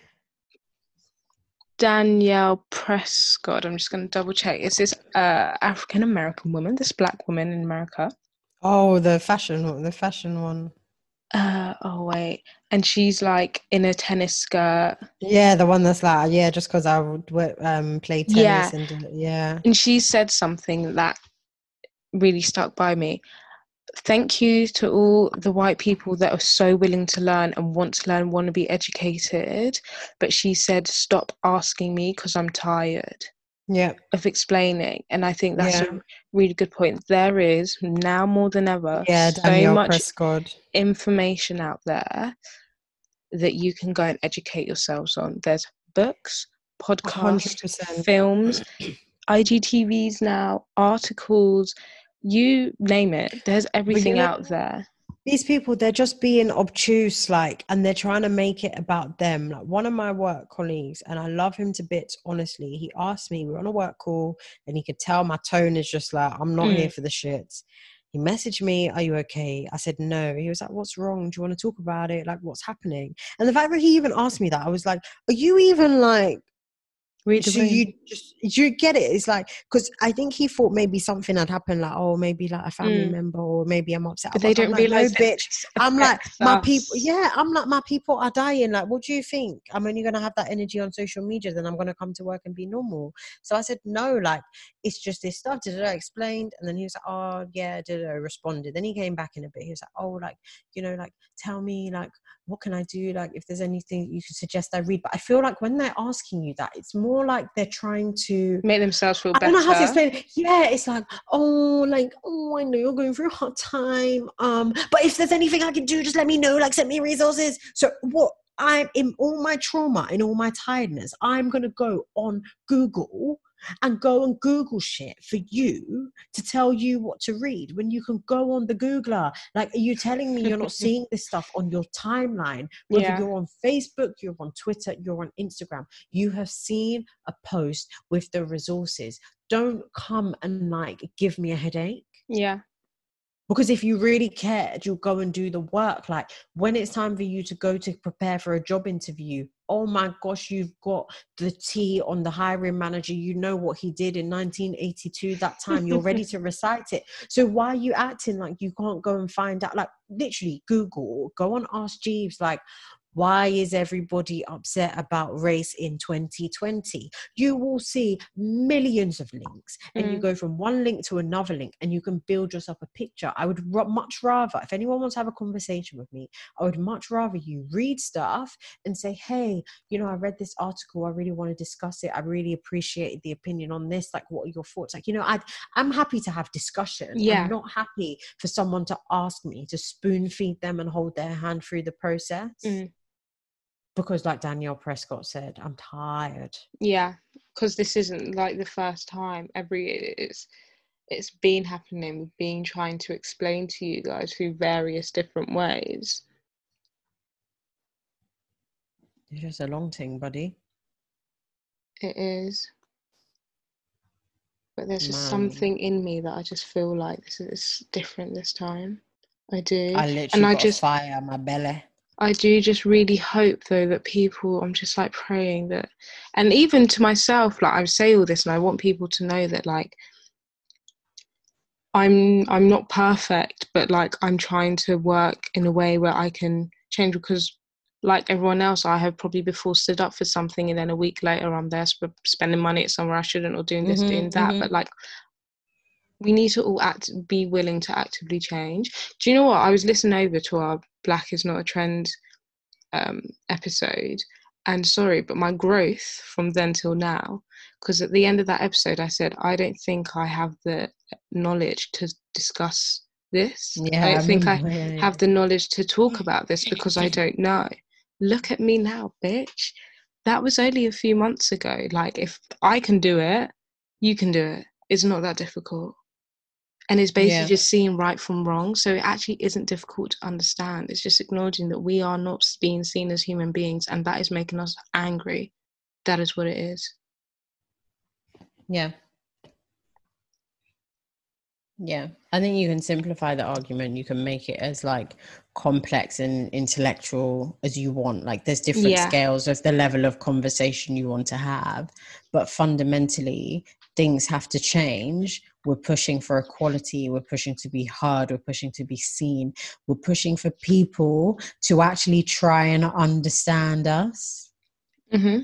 danielle prescod. I'm just going to double check. It's this uh african american woman this black woman in america oh the fashion the fashion one uh oh wait and she's like in a tennis skirt yeah the one that's like yeah just because i would wo- um play tennis Yeah. and yeah and she said something that really stuck by me. Thank you to all the white people that are so willing to learn and want to learn, want to be educated. But she said, Stop asking me because I'm tired yeah of explaining. And I think that's Yeah. a really good point. There is now more than ever yeah so much prescod information out there that you can go and educate yourselves on. There's books, podcasts, 100% films, [CLEARS THROAT] IGTVs now, articles, you name it. There's everything know- out there. These people they're just being obtuse like and they're trying to make it about them like one of my work colleagues and i love him to bits honestly he asked me we we're on a work call and he could tell my tone is just like i'm not here mm. for the shits He messaged me, Are you okay? I said, No. He was like, What's wrong? Do you want to talk about it? Like, what's happening? And the fact that he even asked me that, I was like, Are you even like Read so you just you get it? It's like because I think he thought maybe something had happened, like oh maybe like a family Mm. member or maybe I'm upset. but they don't like, realize no, bitch. I'm like affects my people. Yeah, I'm like my people are dying. Like, what do you think? I'm only gonna have that energy on social media, then I'm gonna come to work and be normal. So I said no. Like it's just this stuff. Did I explained? And then he was like, oh yeah, did I responded? Then he came back in a bit. He was like, oh like you know like tell me like what can I do? Like if there's anything you could suggest I read. But I feel like when they're asking you that, it's more like they're trying to Make themselves feel I better. don't know how to explain it. Yeah, it's like, oh, like, oh, I know you're going through a hard time. Um, but if there's anything I can do, just let me know. Like, send me resources. So what I'm in all my trauma, in all my tiredness, I'm gonna go on Google and go and Google shit for you to tell you what to read when you can go on the Googler. Like, are you telling me you're not [LAUGHS] seeing this stuff on your timeline? Whether Yeah. you're on Facebook, you're on Twitter, you're on Instagram, you have seen a post with the resources. Don't come and like give me a headache. yeah. Because if you really cared, you'll go and do the work. Like when it's time for you to go to prepare for a job interview, oh my gosh, you've got the tea on the hiring manager. You know what he did in 1982 that time. You're ready to [LAUGHS] recite it. So why are you acting like you can't go and find out? Like literally Google, go on Ask Jeeves, like, why is everybody upset about race in 2020? You will see millions of links, and you Mm. go from one link to another link, and you can build yourself a picture. I would ru- much rather, if anyone wants to have a conversation with me, I would much rather you read stuff and say, Hey, you know, I read this article, I really want to discuss it. I really appreciated the opinion on this. Like, what are your thoughts? Like, you know, I'd, I'm happy to have discussion. Yeah. I'm not happy for someone to ask me to spoon feed them and hold their hand through the process Mm. Because like danielle prescod said i'm tired Yeah, because this isn't like the first time. Every it's it's been happening. We've been trying to explain to you guys through various different ways. it's just a long thing buddy It is, but there's just Man. something in me that I just feel like this is different this time. I do. i literally I got just- fire my belly I do just really hope though that people I'm just like praying that and even to myself like I say all this and I want people to know that like I'm I'm not perfect but like I'm trying to work in a way where I can change because like everyone else I have probably before stood up for something and then a week later I'm there sp- spending money at somewhere I shouldn't or doing this Mhm, doing that mhm. but like we need to all act be willing to actively change do you know what I was listening over to our black is not a trend um, episode. And sorry but my growth from then till now because at the end of that episode i said i don't think i have the knowledge to discuss this. Yeah, i don't think i have the knowledge to talk about this [LAUGHS] because i don't know. Look at me now bitch. That was only a few months ago. Like if i can do it you can do it. It's not that difficult and it's basically Yeah. just seeing right from wrong. So it actually isn't difficult to understand. It's just acknowledging that we are not being seen as human beings and that is making us angry. That is what it is. Yeah. Yeah. I think you can simplify the argument. You can make it as like complex and intellectual as you want. Like there's different Yeah. scales of the level of conversation you want to have. But fundamentally things have to change we're pushing for equality. We're pushing to be heard. We're pushing to be seen. We're pushing for people to actually try and understand us. Mm-hmm.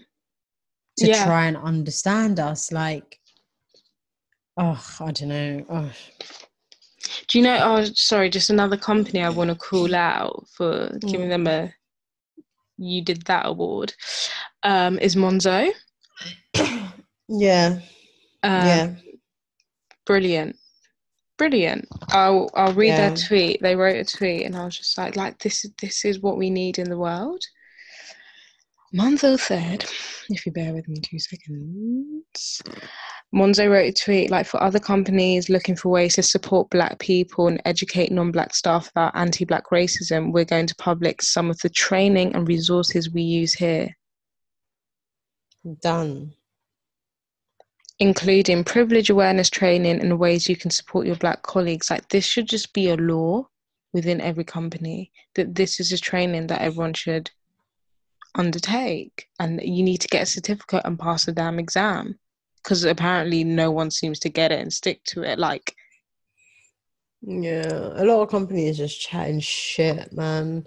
to Yeah. try and understand us like oh i don't know oh, do you know oh sorry just another company i want to call out for giving them a you did that award um is monzo. [COUGHS] Yeah. Um, yeah brilliant. Brilliant. I'll i'll read Yeah. their tweet. They wrote a tweet and i was just like like this is this is what we need in the world. Monzo said if you bear with me two seconds. Monzo wrote a tweet like for other companies looking for ways to support black people and educate non-black staff about anti-black racism we're going to public some of the training and resources we use here. Done including privilege awareness training and ways you can support your black colleagues. Like this should just be a law within every company that this is a training that everyone should undertake and you need to get a certificate and pass the damn exam because apparently no one seems to get it and stick to it like yeah, a lot of companies just chatting shit, man.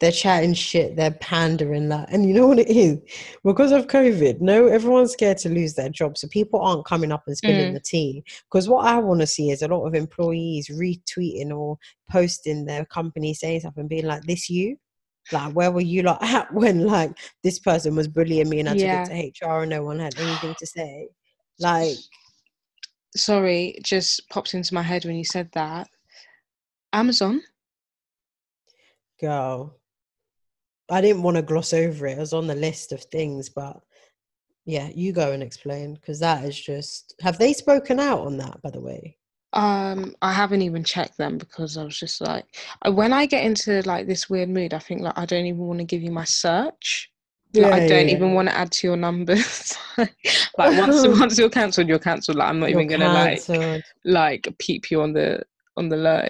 They're chatting shit, they're pandering that. And you know what it is? Because of COVID, no, everyone's scared to lose their job. So people aren't coming up and spilling Mm. the tea. Because what I want to see is a lot of employees retweeting or posting their company saying something, being like, This you? Like, where were you like [LAUGHS] at when like this person was bullying me and I Yeah. took it to HR and no one had anything to say? Like, sorry just popped into my head when you said that amazon Girl, I didn't want to gloss over it. It was on the list of things, but yeah, you go and explain because that is just. Have they spoken out on that, by the way? um i haven't even checked them because i was just like when i get into like this weird mood i think like i don't even want to give you my search like, i don't even want to add to your numbers [LAUGHS] like once [LAUGHS] once you're cancelled you're cancelled like i'm not even gonna like like. like peep you on the on the low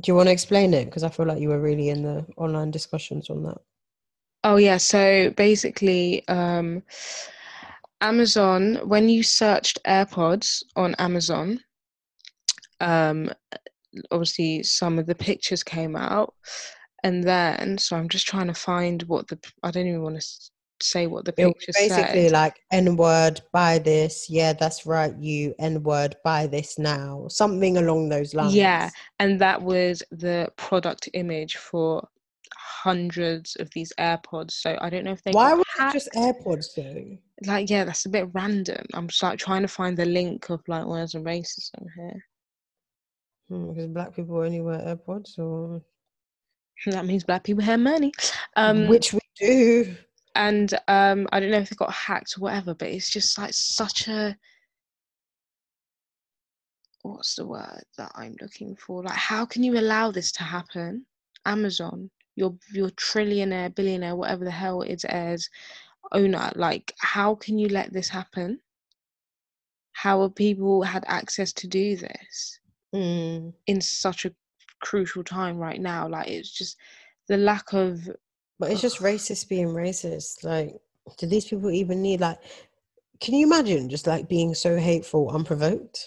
Do you want to explain it? Because I feel like you were really in the online discussions on that. Oh yeah, so basically um Amazon when you searched AirPods on Amazon um obviously some of the pictures came out and then so I'm just trying to find what the I don't even want to say what the It was basically said. like N word, buy this. Yeah, that's right. You N word, buy this now. Something along those lines. Yeah, and that was the product image for hundreds of these AirPods. So I don't know if they Why was it just. AirPods though? like yeah that's a bit random i'm just like trying to find the link of like where's the racism here Hmm, because black people only wear AirPods, or [LAUGHS] that means black people have money um which we do. And um i don't know if it got hacked or whatever but it's just like such a what's the word that i'm looking for like how can you allow this to happen amazon your your trillionaire billionaire whatever the hell it is as owner like how can you let this happen how have people had access to do this Mm. in such a crucial time right now. Like it's just the lack of But it's just racist being racist. Like, do these people even need like? Can you imagine just like being so hateful unprovoked?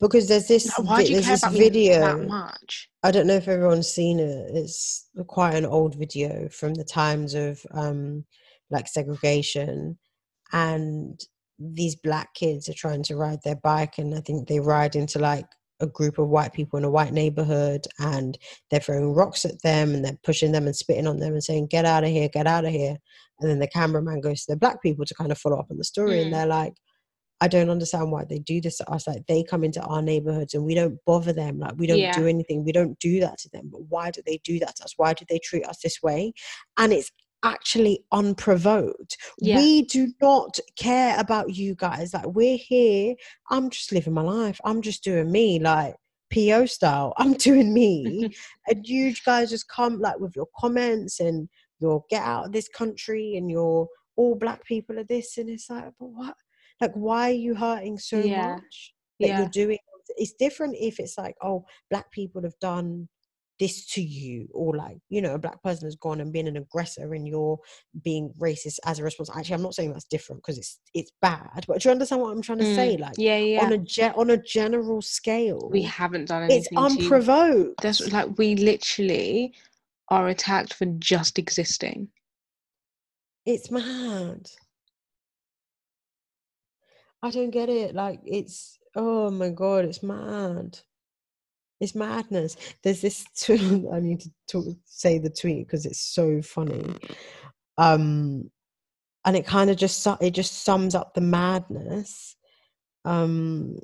Because there's this, Like, why do you there's care this about video. that much? I don't know if everyone's seen it. It's quite an old video from the times of um, like segregation, and these black kids are trying to ride their bike, and I think they ride into like a group of white people in a white neighborhood, and they're throwing rocks at them, and they're pushing them and spitting on them and saying, "Get out of here! Get out of here!" And then the cameraman goes to the black people to kind of follow up on the story, Mm. and they're like. I don't understand why they do this to us. Like they come into our neighborhoods and we don't bother them. Like we don't Yeah. do anything. We don't do that to them. But why do they do that to us? Why do they treat us this way? And it's actually unprovoked. Yeah. We do not care about you guys. Like we're here. I'm just living my life. I'm just doing me. Like PO style. [LAUGHS] I'm doing me. [LAUGHS] and you guys just come like with your comments and your get out of this country and your all black people are this and it's like, but what? Like, why are you hurting so Yeah. much that Yeah. you're doing? It's different if it's like, oh, black people have done this to you, or like, you know, a black person has gone and been an aggressor and you're being racist as a response. Actually, I'm not saying that's different because it's it's bad, but do you understand what I'm trying to Mm, say? Like, yeah, yeah. on a ge- on a general scale, we haven't done it's anything you. unprovoked. That's like we literally are attacked for just existing. It's mad. I don't get it. Like it's oh my god, it's mad. It's madness. There's this tweet. I need to talk, say the tweet because it's so funny. Um, and it kind of just it just sums up the madness. Um,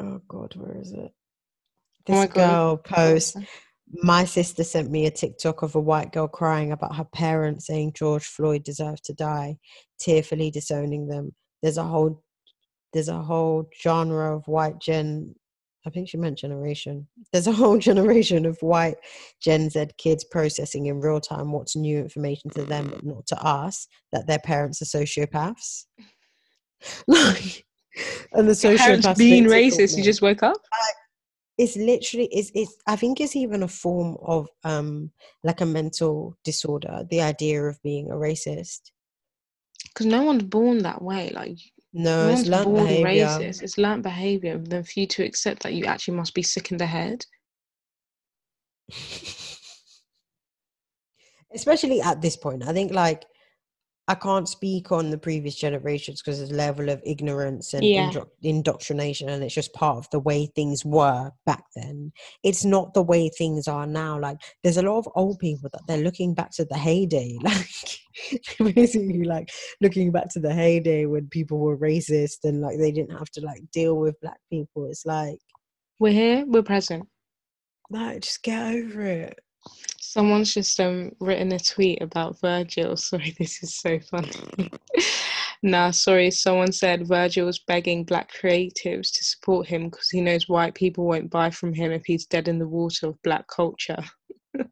oh god, where is it? Oh This God. girl posts my sister sent me a TikTok of a white girl crying about her parents saying George Floyd deserved to die, tearfully disowning them. There's a whole there's a whole genre of white gen I think she meant generation. There's a whole [LAUGHS] generation of white Gen Z kids processing in real time what's new information to them but not to us, that their parents are sociopaths. [LAUGHS] like, and the social Parents being racist, you just woke up. it's literally it's, it's i think it's even a form of um like a mental disorder the idea of being a racist Because no one's born that way. Like no it's learned behavior racist. It's learnt behavior. Then for you to accept that you actually must be sick in the head. [LAUGHS] especially at this point i think like i can't speak on the previous generations because there's a level of ignorance and Yeah. indro- indoctrination and it's just part of the way things were back then it's not the way things are now like there's a lot of old people that they're looking back to the heyday [LAUGHS] like basically like looking back to the heyday when people were racist and like they didn't have to like deal with black people it's like We're here. We're present. like just get over it Someone's just um written a tweet about Virgil. [LAUGHS] Sorry, this is so funny. [LAUGHS] nah, sorry. Someone said Virgil's begging black creatives to support him because he knows white people won't buy from him if he's dead in the water of black culture. [LAUGHS] and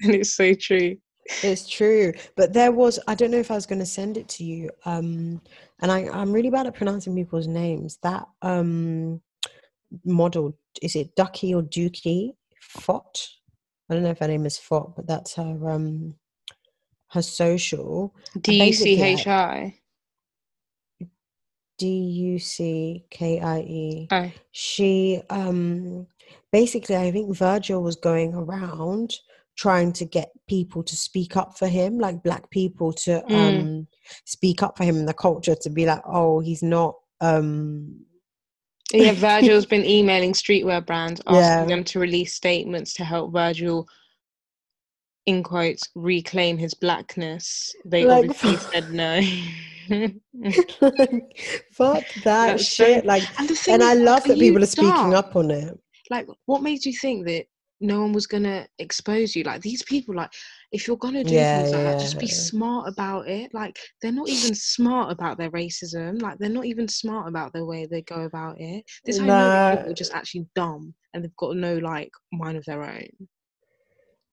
it's so true. It's true, but there was I don't know if I was going to send it to you. Um, and I I'm really bad at pronouncing people's names. That um model is it Ducky or Dookie Fott? I don't know if her name is Fott, but that's her um her social D U C H I. D U C K I E. Oh, she um basically i think virgil was going around trying to get people to speak up for him like black people to Mm. um speak up for him in the culture to be like oh he's not um yeah. [LAUGHS] Virgil's been emailing streetwear brands asking Yeah. them to release statements to help Virgil, in quotes, reclaim his blackness. They Like- obviously [LAUGHS] said no. [LAUGHS] like, fuck that so- shit like and and i love that people are speaking up on it like what made you think that no one was gonna expose you like these people like if you're gonna do Yeah, things like that just be smart about it like they're not even smart about their racism like they're not even smart about the way they go about it this know that people Nah. are just actually dumb and they've got no like mind of their own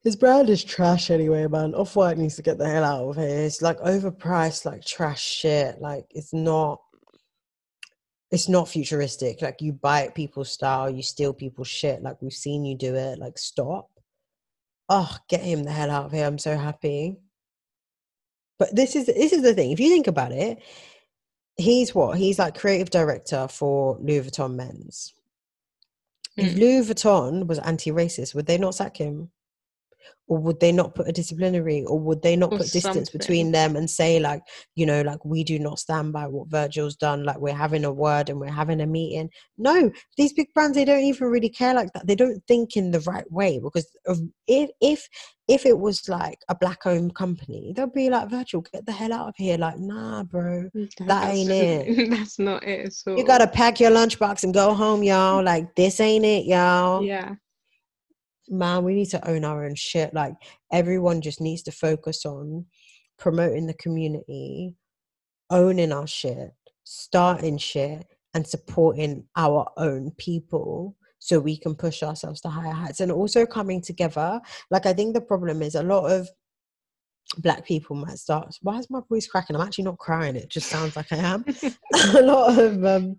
His brand is trash anyway, man. Off White needs to get the hell out of here. It's like overpriced, like trash shit. Like it's not. It's not futuristic. Like you bite people's style, you steal people's shit. Like we've seen you do it. Like stop. Oh, get him the hell out of here. I'm so happy. But this is this is the thing. If you think about it, he's what? He's like creative director for Louis Vuitton Men's. If Mm. Louis Vuitton was anti-racist, would they not sack him? Or would they not put a disciplinary? Or would they not Or put distance between them and say, like, you know, like we do not stand by what Virgil's done. Like we're having a word and we're having a meeting. No, these big brands they don't even really care like that. They don't think in the right way because of if if if it was like a black-owned company, they'll be like, Virgil, get the hell out of here. Like, nah, bro. Mm, that ain't [LAUGHS] it that's not it at all You gotta pack your lunchbox and go home, y'all. Like this ain't it, y'all. yeah Man, we need to own our own shit. Like everyone just needs to focus on promoting the community, owning our shit, starting shit, and supporting our own people so we can push ourselves to higher heights and also coming together. Like I think the problem is a lot of black people might start why is my voice cracking i'm actually not crying it just sounds like i am [LAUGHS] [LAUGHS] a lot of um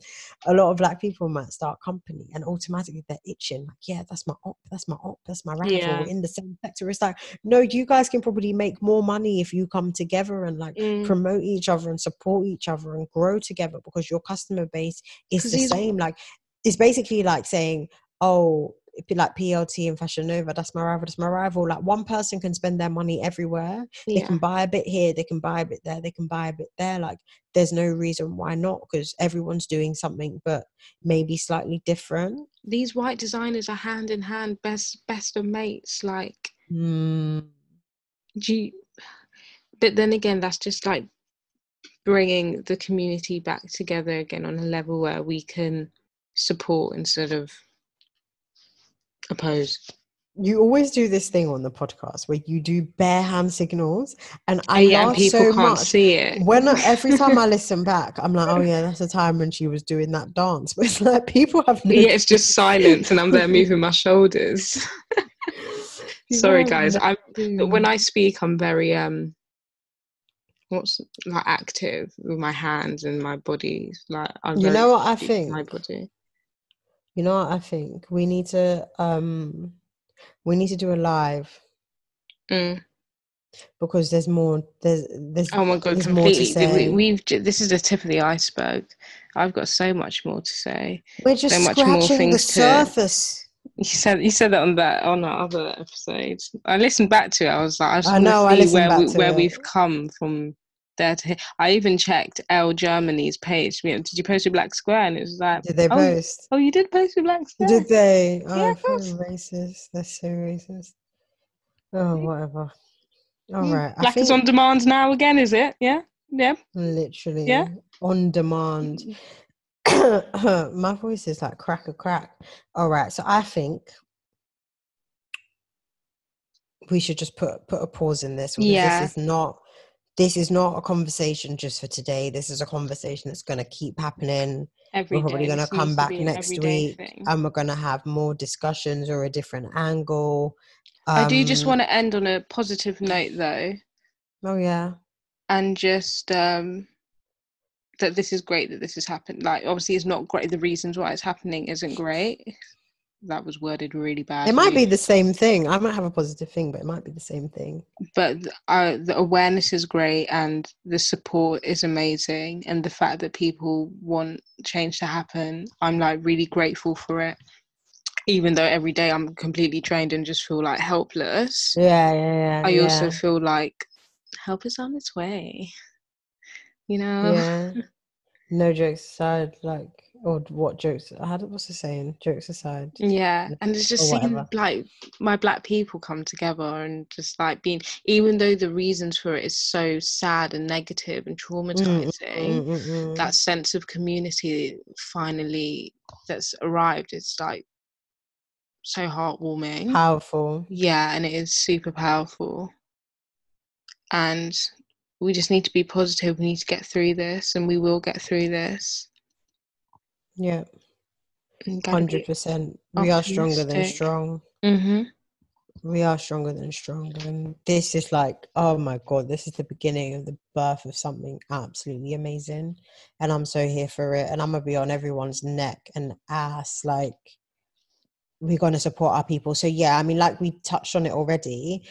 a lot of black people might start company and automatically they're itching like yeah that's my op that's my op that's my rival Yeah. we're in the same sector it's like no you guys can probably make more money if you come together and like Mm. promote each other and support each other and grow together because your customer base is the same like it's basically like saying oh like PLT and Fashion Nova, that's my rival, that's my rival. Like one person can spend their money everywhere. They can buy a bit here, they can buy a bit there, they can buy a bit there. Like there's no reason why not because everyone's doing something but maybe slightly different. these white designers are hand in hand best best of mates like Mm. do you, but then again that's just like bringing the community back together again on a level where we can support instead of oppose You always do this thing on the podcast where you do bare hand signals, and I yeah, and laugh people so can't much. see it when I, every time I [LAUGHS] listen back, I'm like, oh yeah, that's the time when she was doing that dance. [LAUGHS] But it's like people have no. yeah it's just silence and i'm there moving my shoulders [LAUGHS] sorry guys i'm when i speak i'm very um what's like active with my hands and my body. Like I'm You know what I think? My body. You know what I think? We need to um we need to do a live Mm. because there's more there's there's Oh my god, there's more to completely. say. We, we've this is the tip of the iceberg. I've got so much more to say. We're just so much more scratching the things to- surface. [LAUGHS] You said you said that on that on our other episode. I listened back to it. I was like, I just I know, I see listened where back we, where it. we've come from there to here. I even checked L Germany's page. You know, Did you post a black square? And it was like, Did they oh, post? Oh, you did post a black square. Did they? Oh, Yeah, I of feel course. racist. That's so racist. Oh, whatever. All Mm, right. Black is on demand now again, is it? Yeah, yeah. literally Yeah. on demand. [COUGHS] My voice is like crack a crack. All right. So I think we should just put put a pause in this Yeah. this is not this is not a conversation just for today. This is a conversation that's going to keep happening. Every We're probably going to come back next week thing. and we're going to have more discussions or a different angle. I do just Um, want to end on a positive note, though. Oh yeah. and just um that this is great that this has happened like obviously it's not great the reasons why it's happening isn't great that was worded really bad It might be the same thing. I might have a positive thing, but it might be the same thing. but uh, the awareness is great and the support is amazing and the fact that people want change to happen i'm like really grateful for it even though every day i'm completely trained and just feel like helpless Yeah, yeah, yeah. i yeah. also feel like help is on its way you know yeah. [LAUGHS] No jokes aside, like, or what jokes? I had what's the saying? Jokes aside. Yeah, and it's just seeing like my black people come together and just like being, even though the reasons for it is so sad and negative and traumatizing, Mm, mm, mm. that sense of community finally that's arrived it's like so heartwarming. powerful. yeah, and it is super powerful. And we just need to be positive. We need to get through this, and we will get through this. Yeah, hundred percent. We are stronger than strong. Mhm. We are stronger than strong. And this is like, oh my god, this is the beginning of the birth of something absolutely amazing. And I'm so here for it. And I'm gonna be on everyone's neck and ass. Like, we're gonna support our people. So yeah, I mean, like we touched on it already.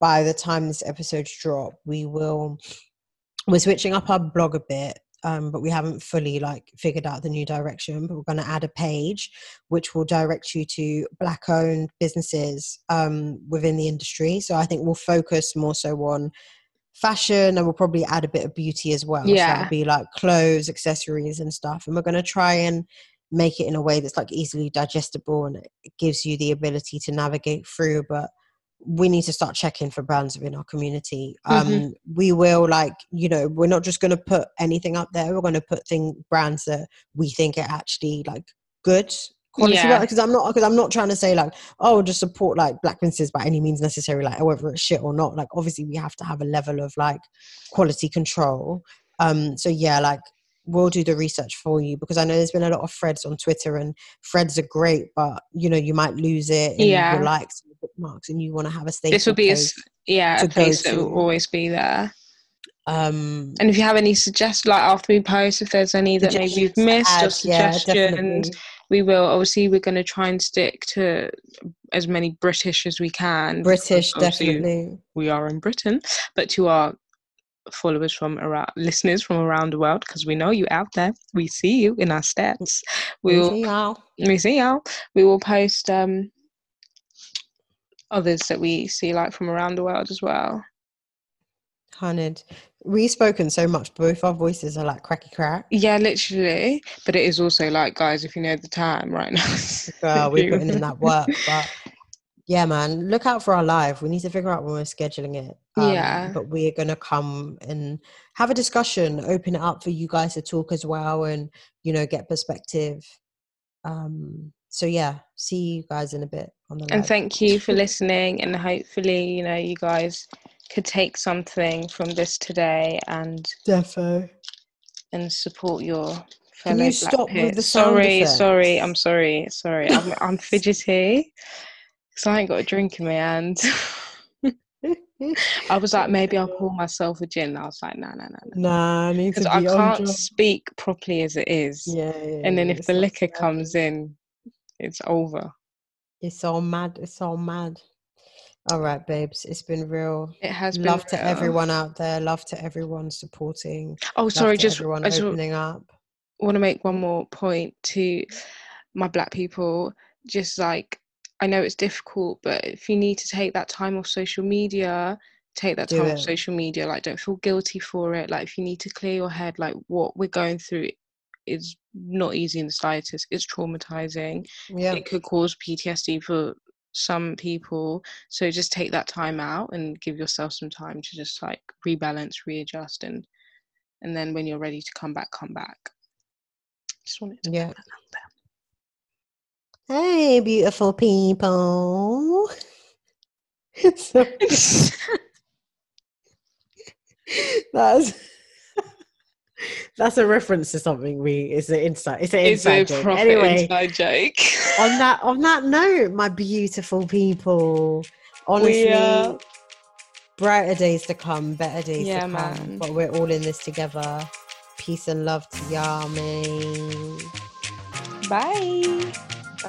By the time this episode's drop, we will we're switching up our blog a bit. Um, but we haven't fully like figured out the new direction. But we're going to add a page which will direct you to black-owned businesses um, within the industry. So I think we'll focus more so on fashion, and we'll probably add a bit of beauty as well. so Yeah. that'll be like clothes, accessories, and stuff. And we're going to try and make it in a way that's like easily digestible and it gives you the ability to navigate through. But we need to start checking for brands within our community. Um, Mhm. We will like, you know, we're not just going to put anything up there. We're going to put thing brands that we think are actually like good quality. Yeah. Because I'm not because I'm not trying to say like, oh, just support like black businesses by any means necessary, like whether it's shit or not. Like obviously we have to have a level of like quality control. Um, so yeah, like we'll do the research for you because I know there's been a lot of threads on Twitter and threads are great, but you know, you might lose it in Yeah. your likes and bookmarks and you want to have a staple this will be a place. yeah a place that will always be there um and if you have any suggestions like after we post if there's any that maybe you've missed or add, yeah, suggestions definitely. we will obviously we're going to try and stick to as many british as we can British, definitely. we are in britain but to our followers from around listeners from around the world because we know you out there we see you in our stats we We will see y'all. we see y'all we will post um others that we see like from around the world as well Hunted. We've spoken so much, both our voices are like cracky crack. Yeah, literally. But it is also like, guys, if you know the time right now. [LAUGHS] Girl, we're putting in that work. But yeah, man, look out for our live. We need to figure out when we're scheduling it. Um, Yeah. But we're going to come and have a discussion, open it up for you guys to talk as well and, you know, get perspective. Um, so yeah, see you guys in a bit on the live. And thank you for [LAUGHS] listening. And hopefully, you know, you guys could take something from this today and Defo. and support your Can fellow you black stop with the sound sorry, sorry. I'm sorry, sorry. I'm I'm [LAUGHS] fidgety because I ain't got a drink in my hand. [LAUGHS] I was like, maybe I'll pour myself a gin. I was like, no, no, no, no. Nah, I need to Because be I can't speak properly as it is. Yeah, yeah, and then yeah, if the liquor comes in, it's over. It's all mad. It's all mad. All right, babes. It's been real. It has been Love to real. everyone out there. Love to everyone supporting. Oh, sorry, just everyone I just opening up. want to make one more point to my black people. Just like I know it's difficult, but if you need to take that time off social media, take that time off social media. Like, don't feel guilty for it. Like, if you need to clear your head, like what we're going through is not easy in the slightest. It's traumatizing. Yeah. It could cause PTSD for some people. So just take that time out and give yourself some time to just like rebalance, readjust, and and then when you're ready to come back, come back. Just wanted to Yeah. put that out there. Hey, beautiful people. [LAUGHS] so [LAUGHS] that's that's a reference to something we it's an inside it's an It's inside joke. Anyway, inside joke. on [LAUGHS] that on that note, my beautiful people, honestly, are- uh, brighter days to come, better days Yeah, to come. man. But we're all in this together. Peace and love to y'all, man. Bye.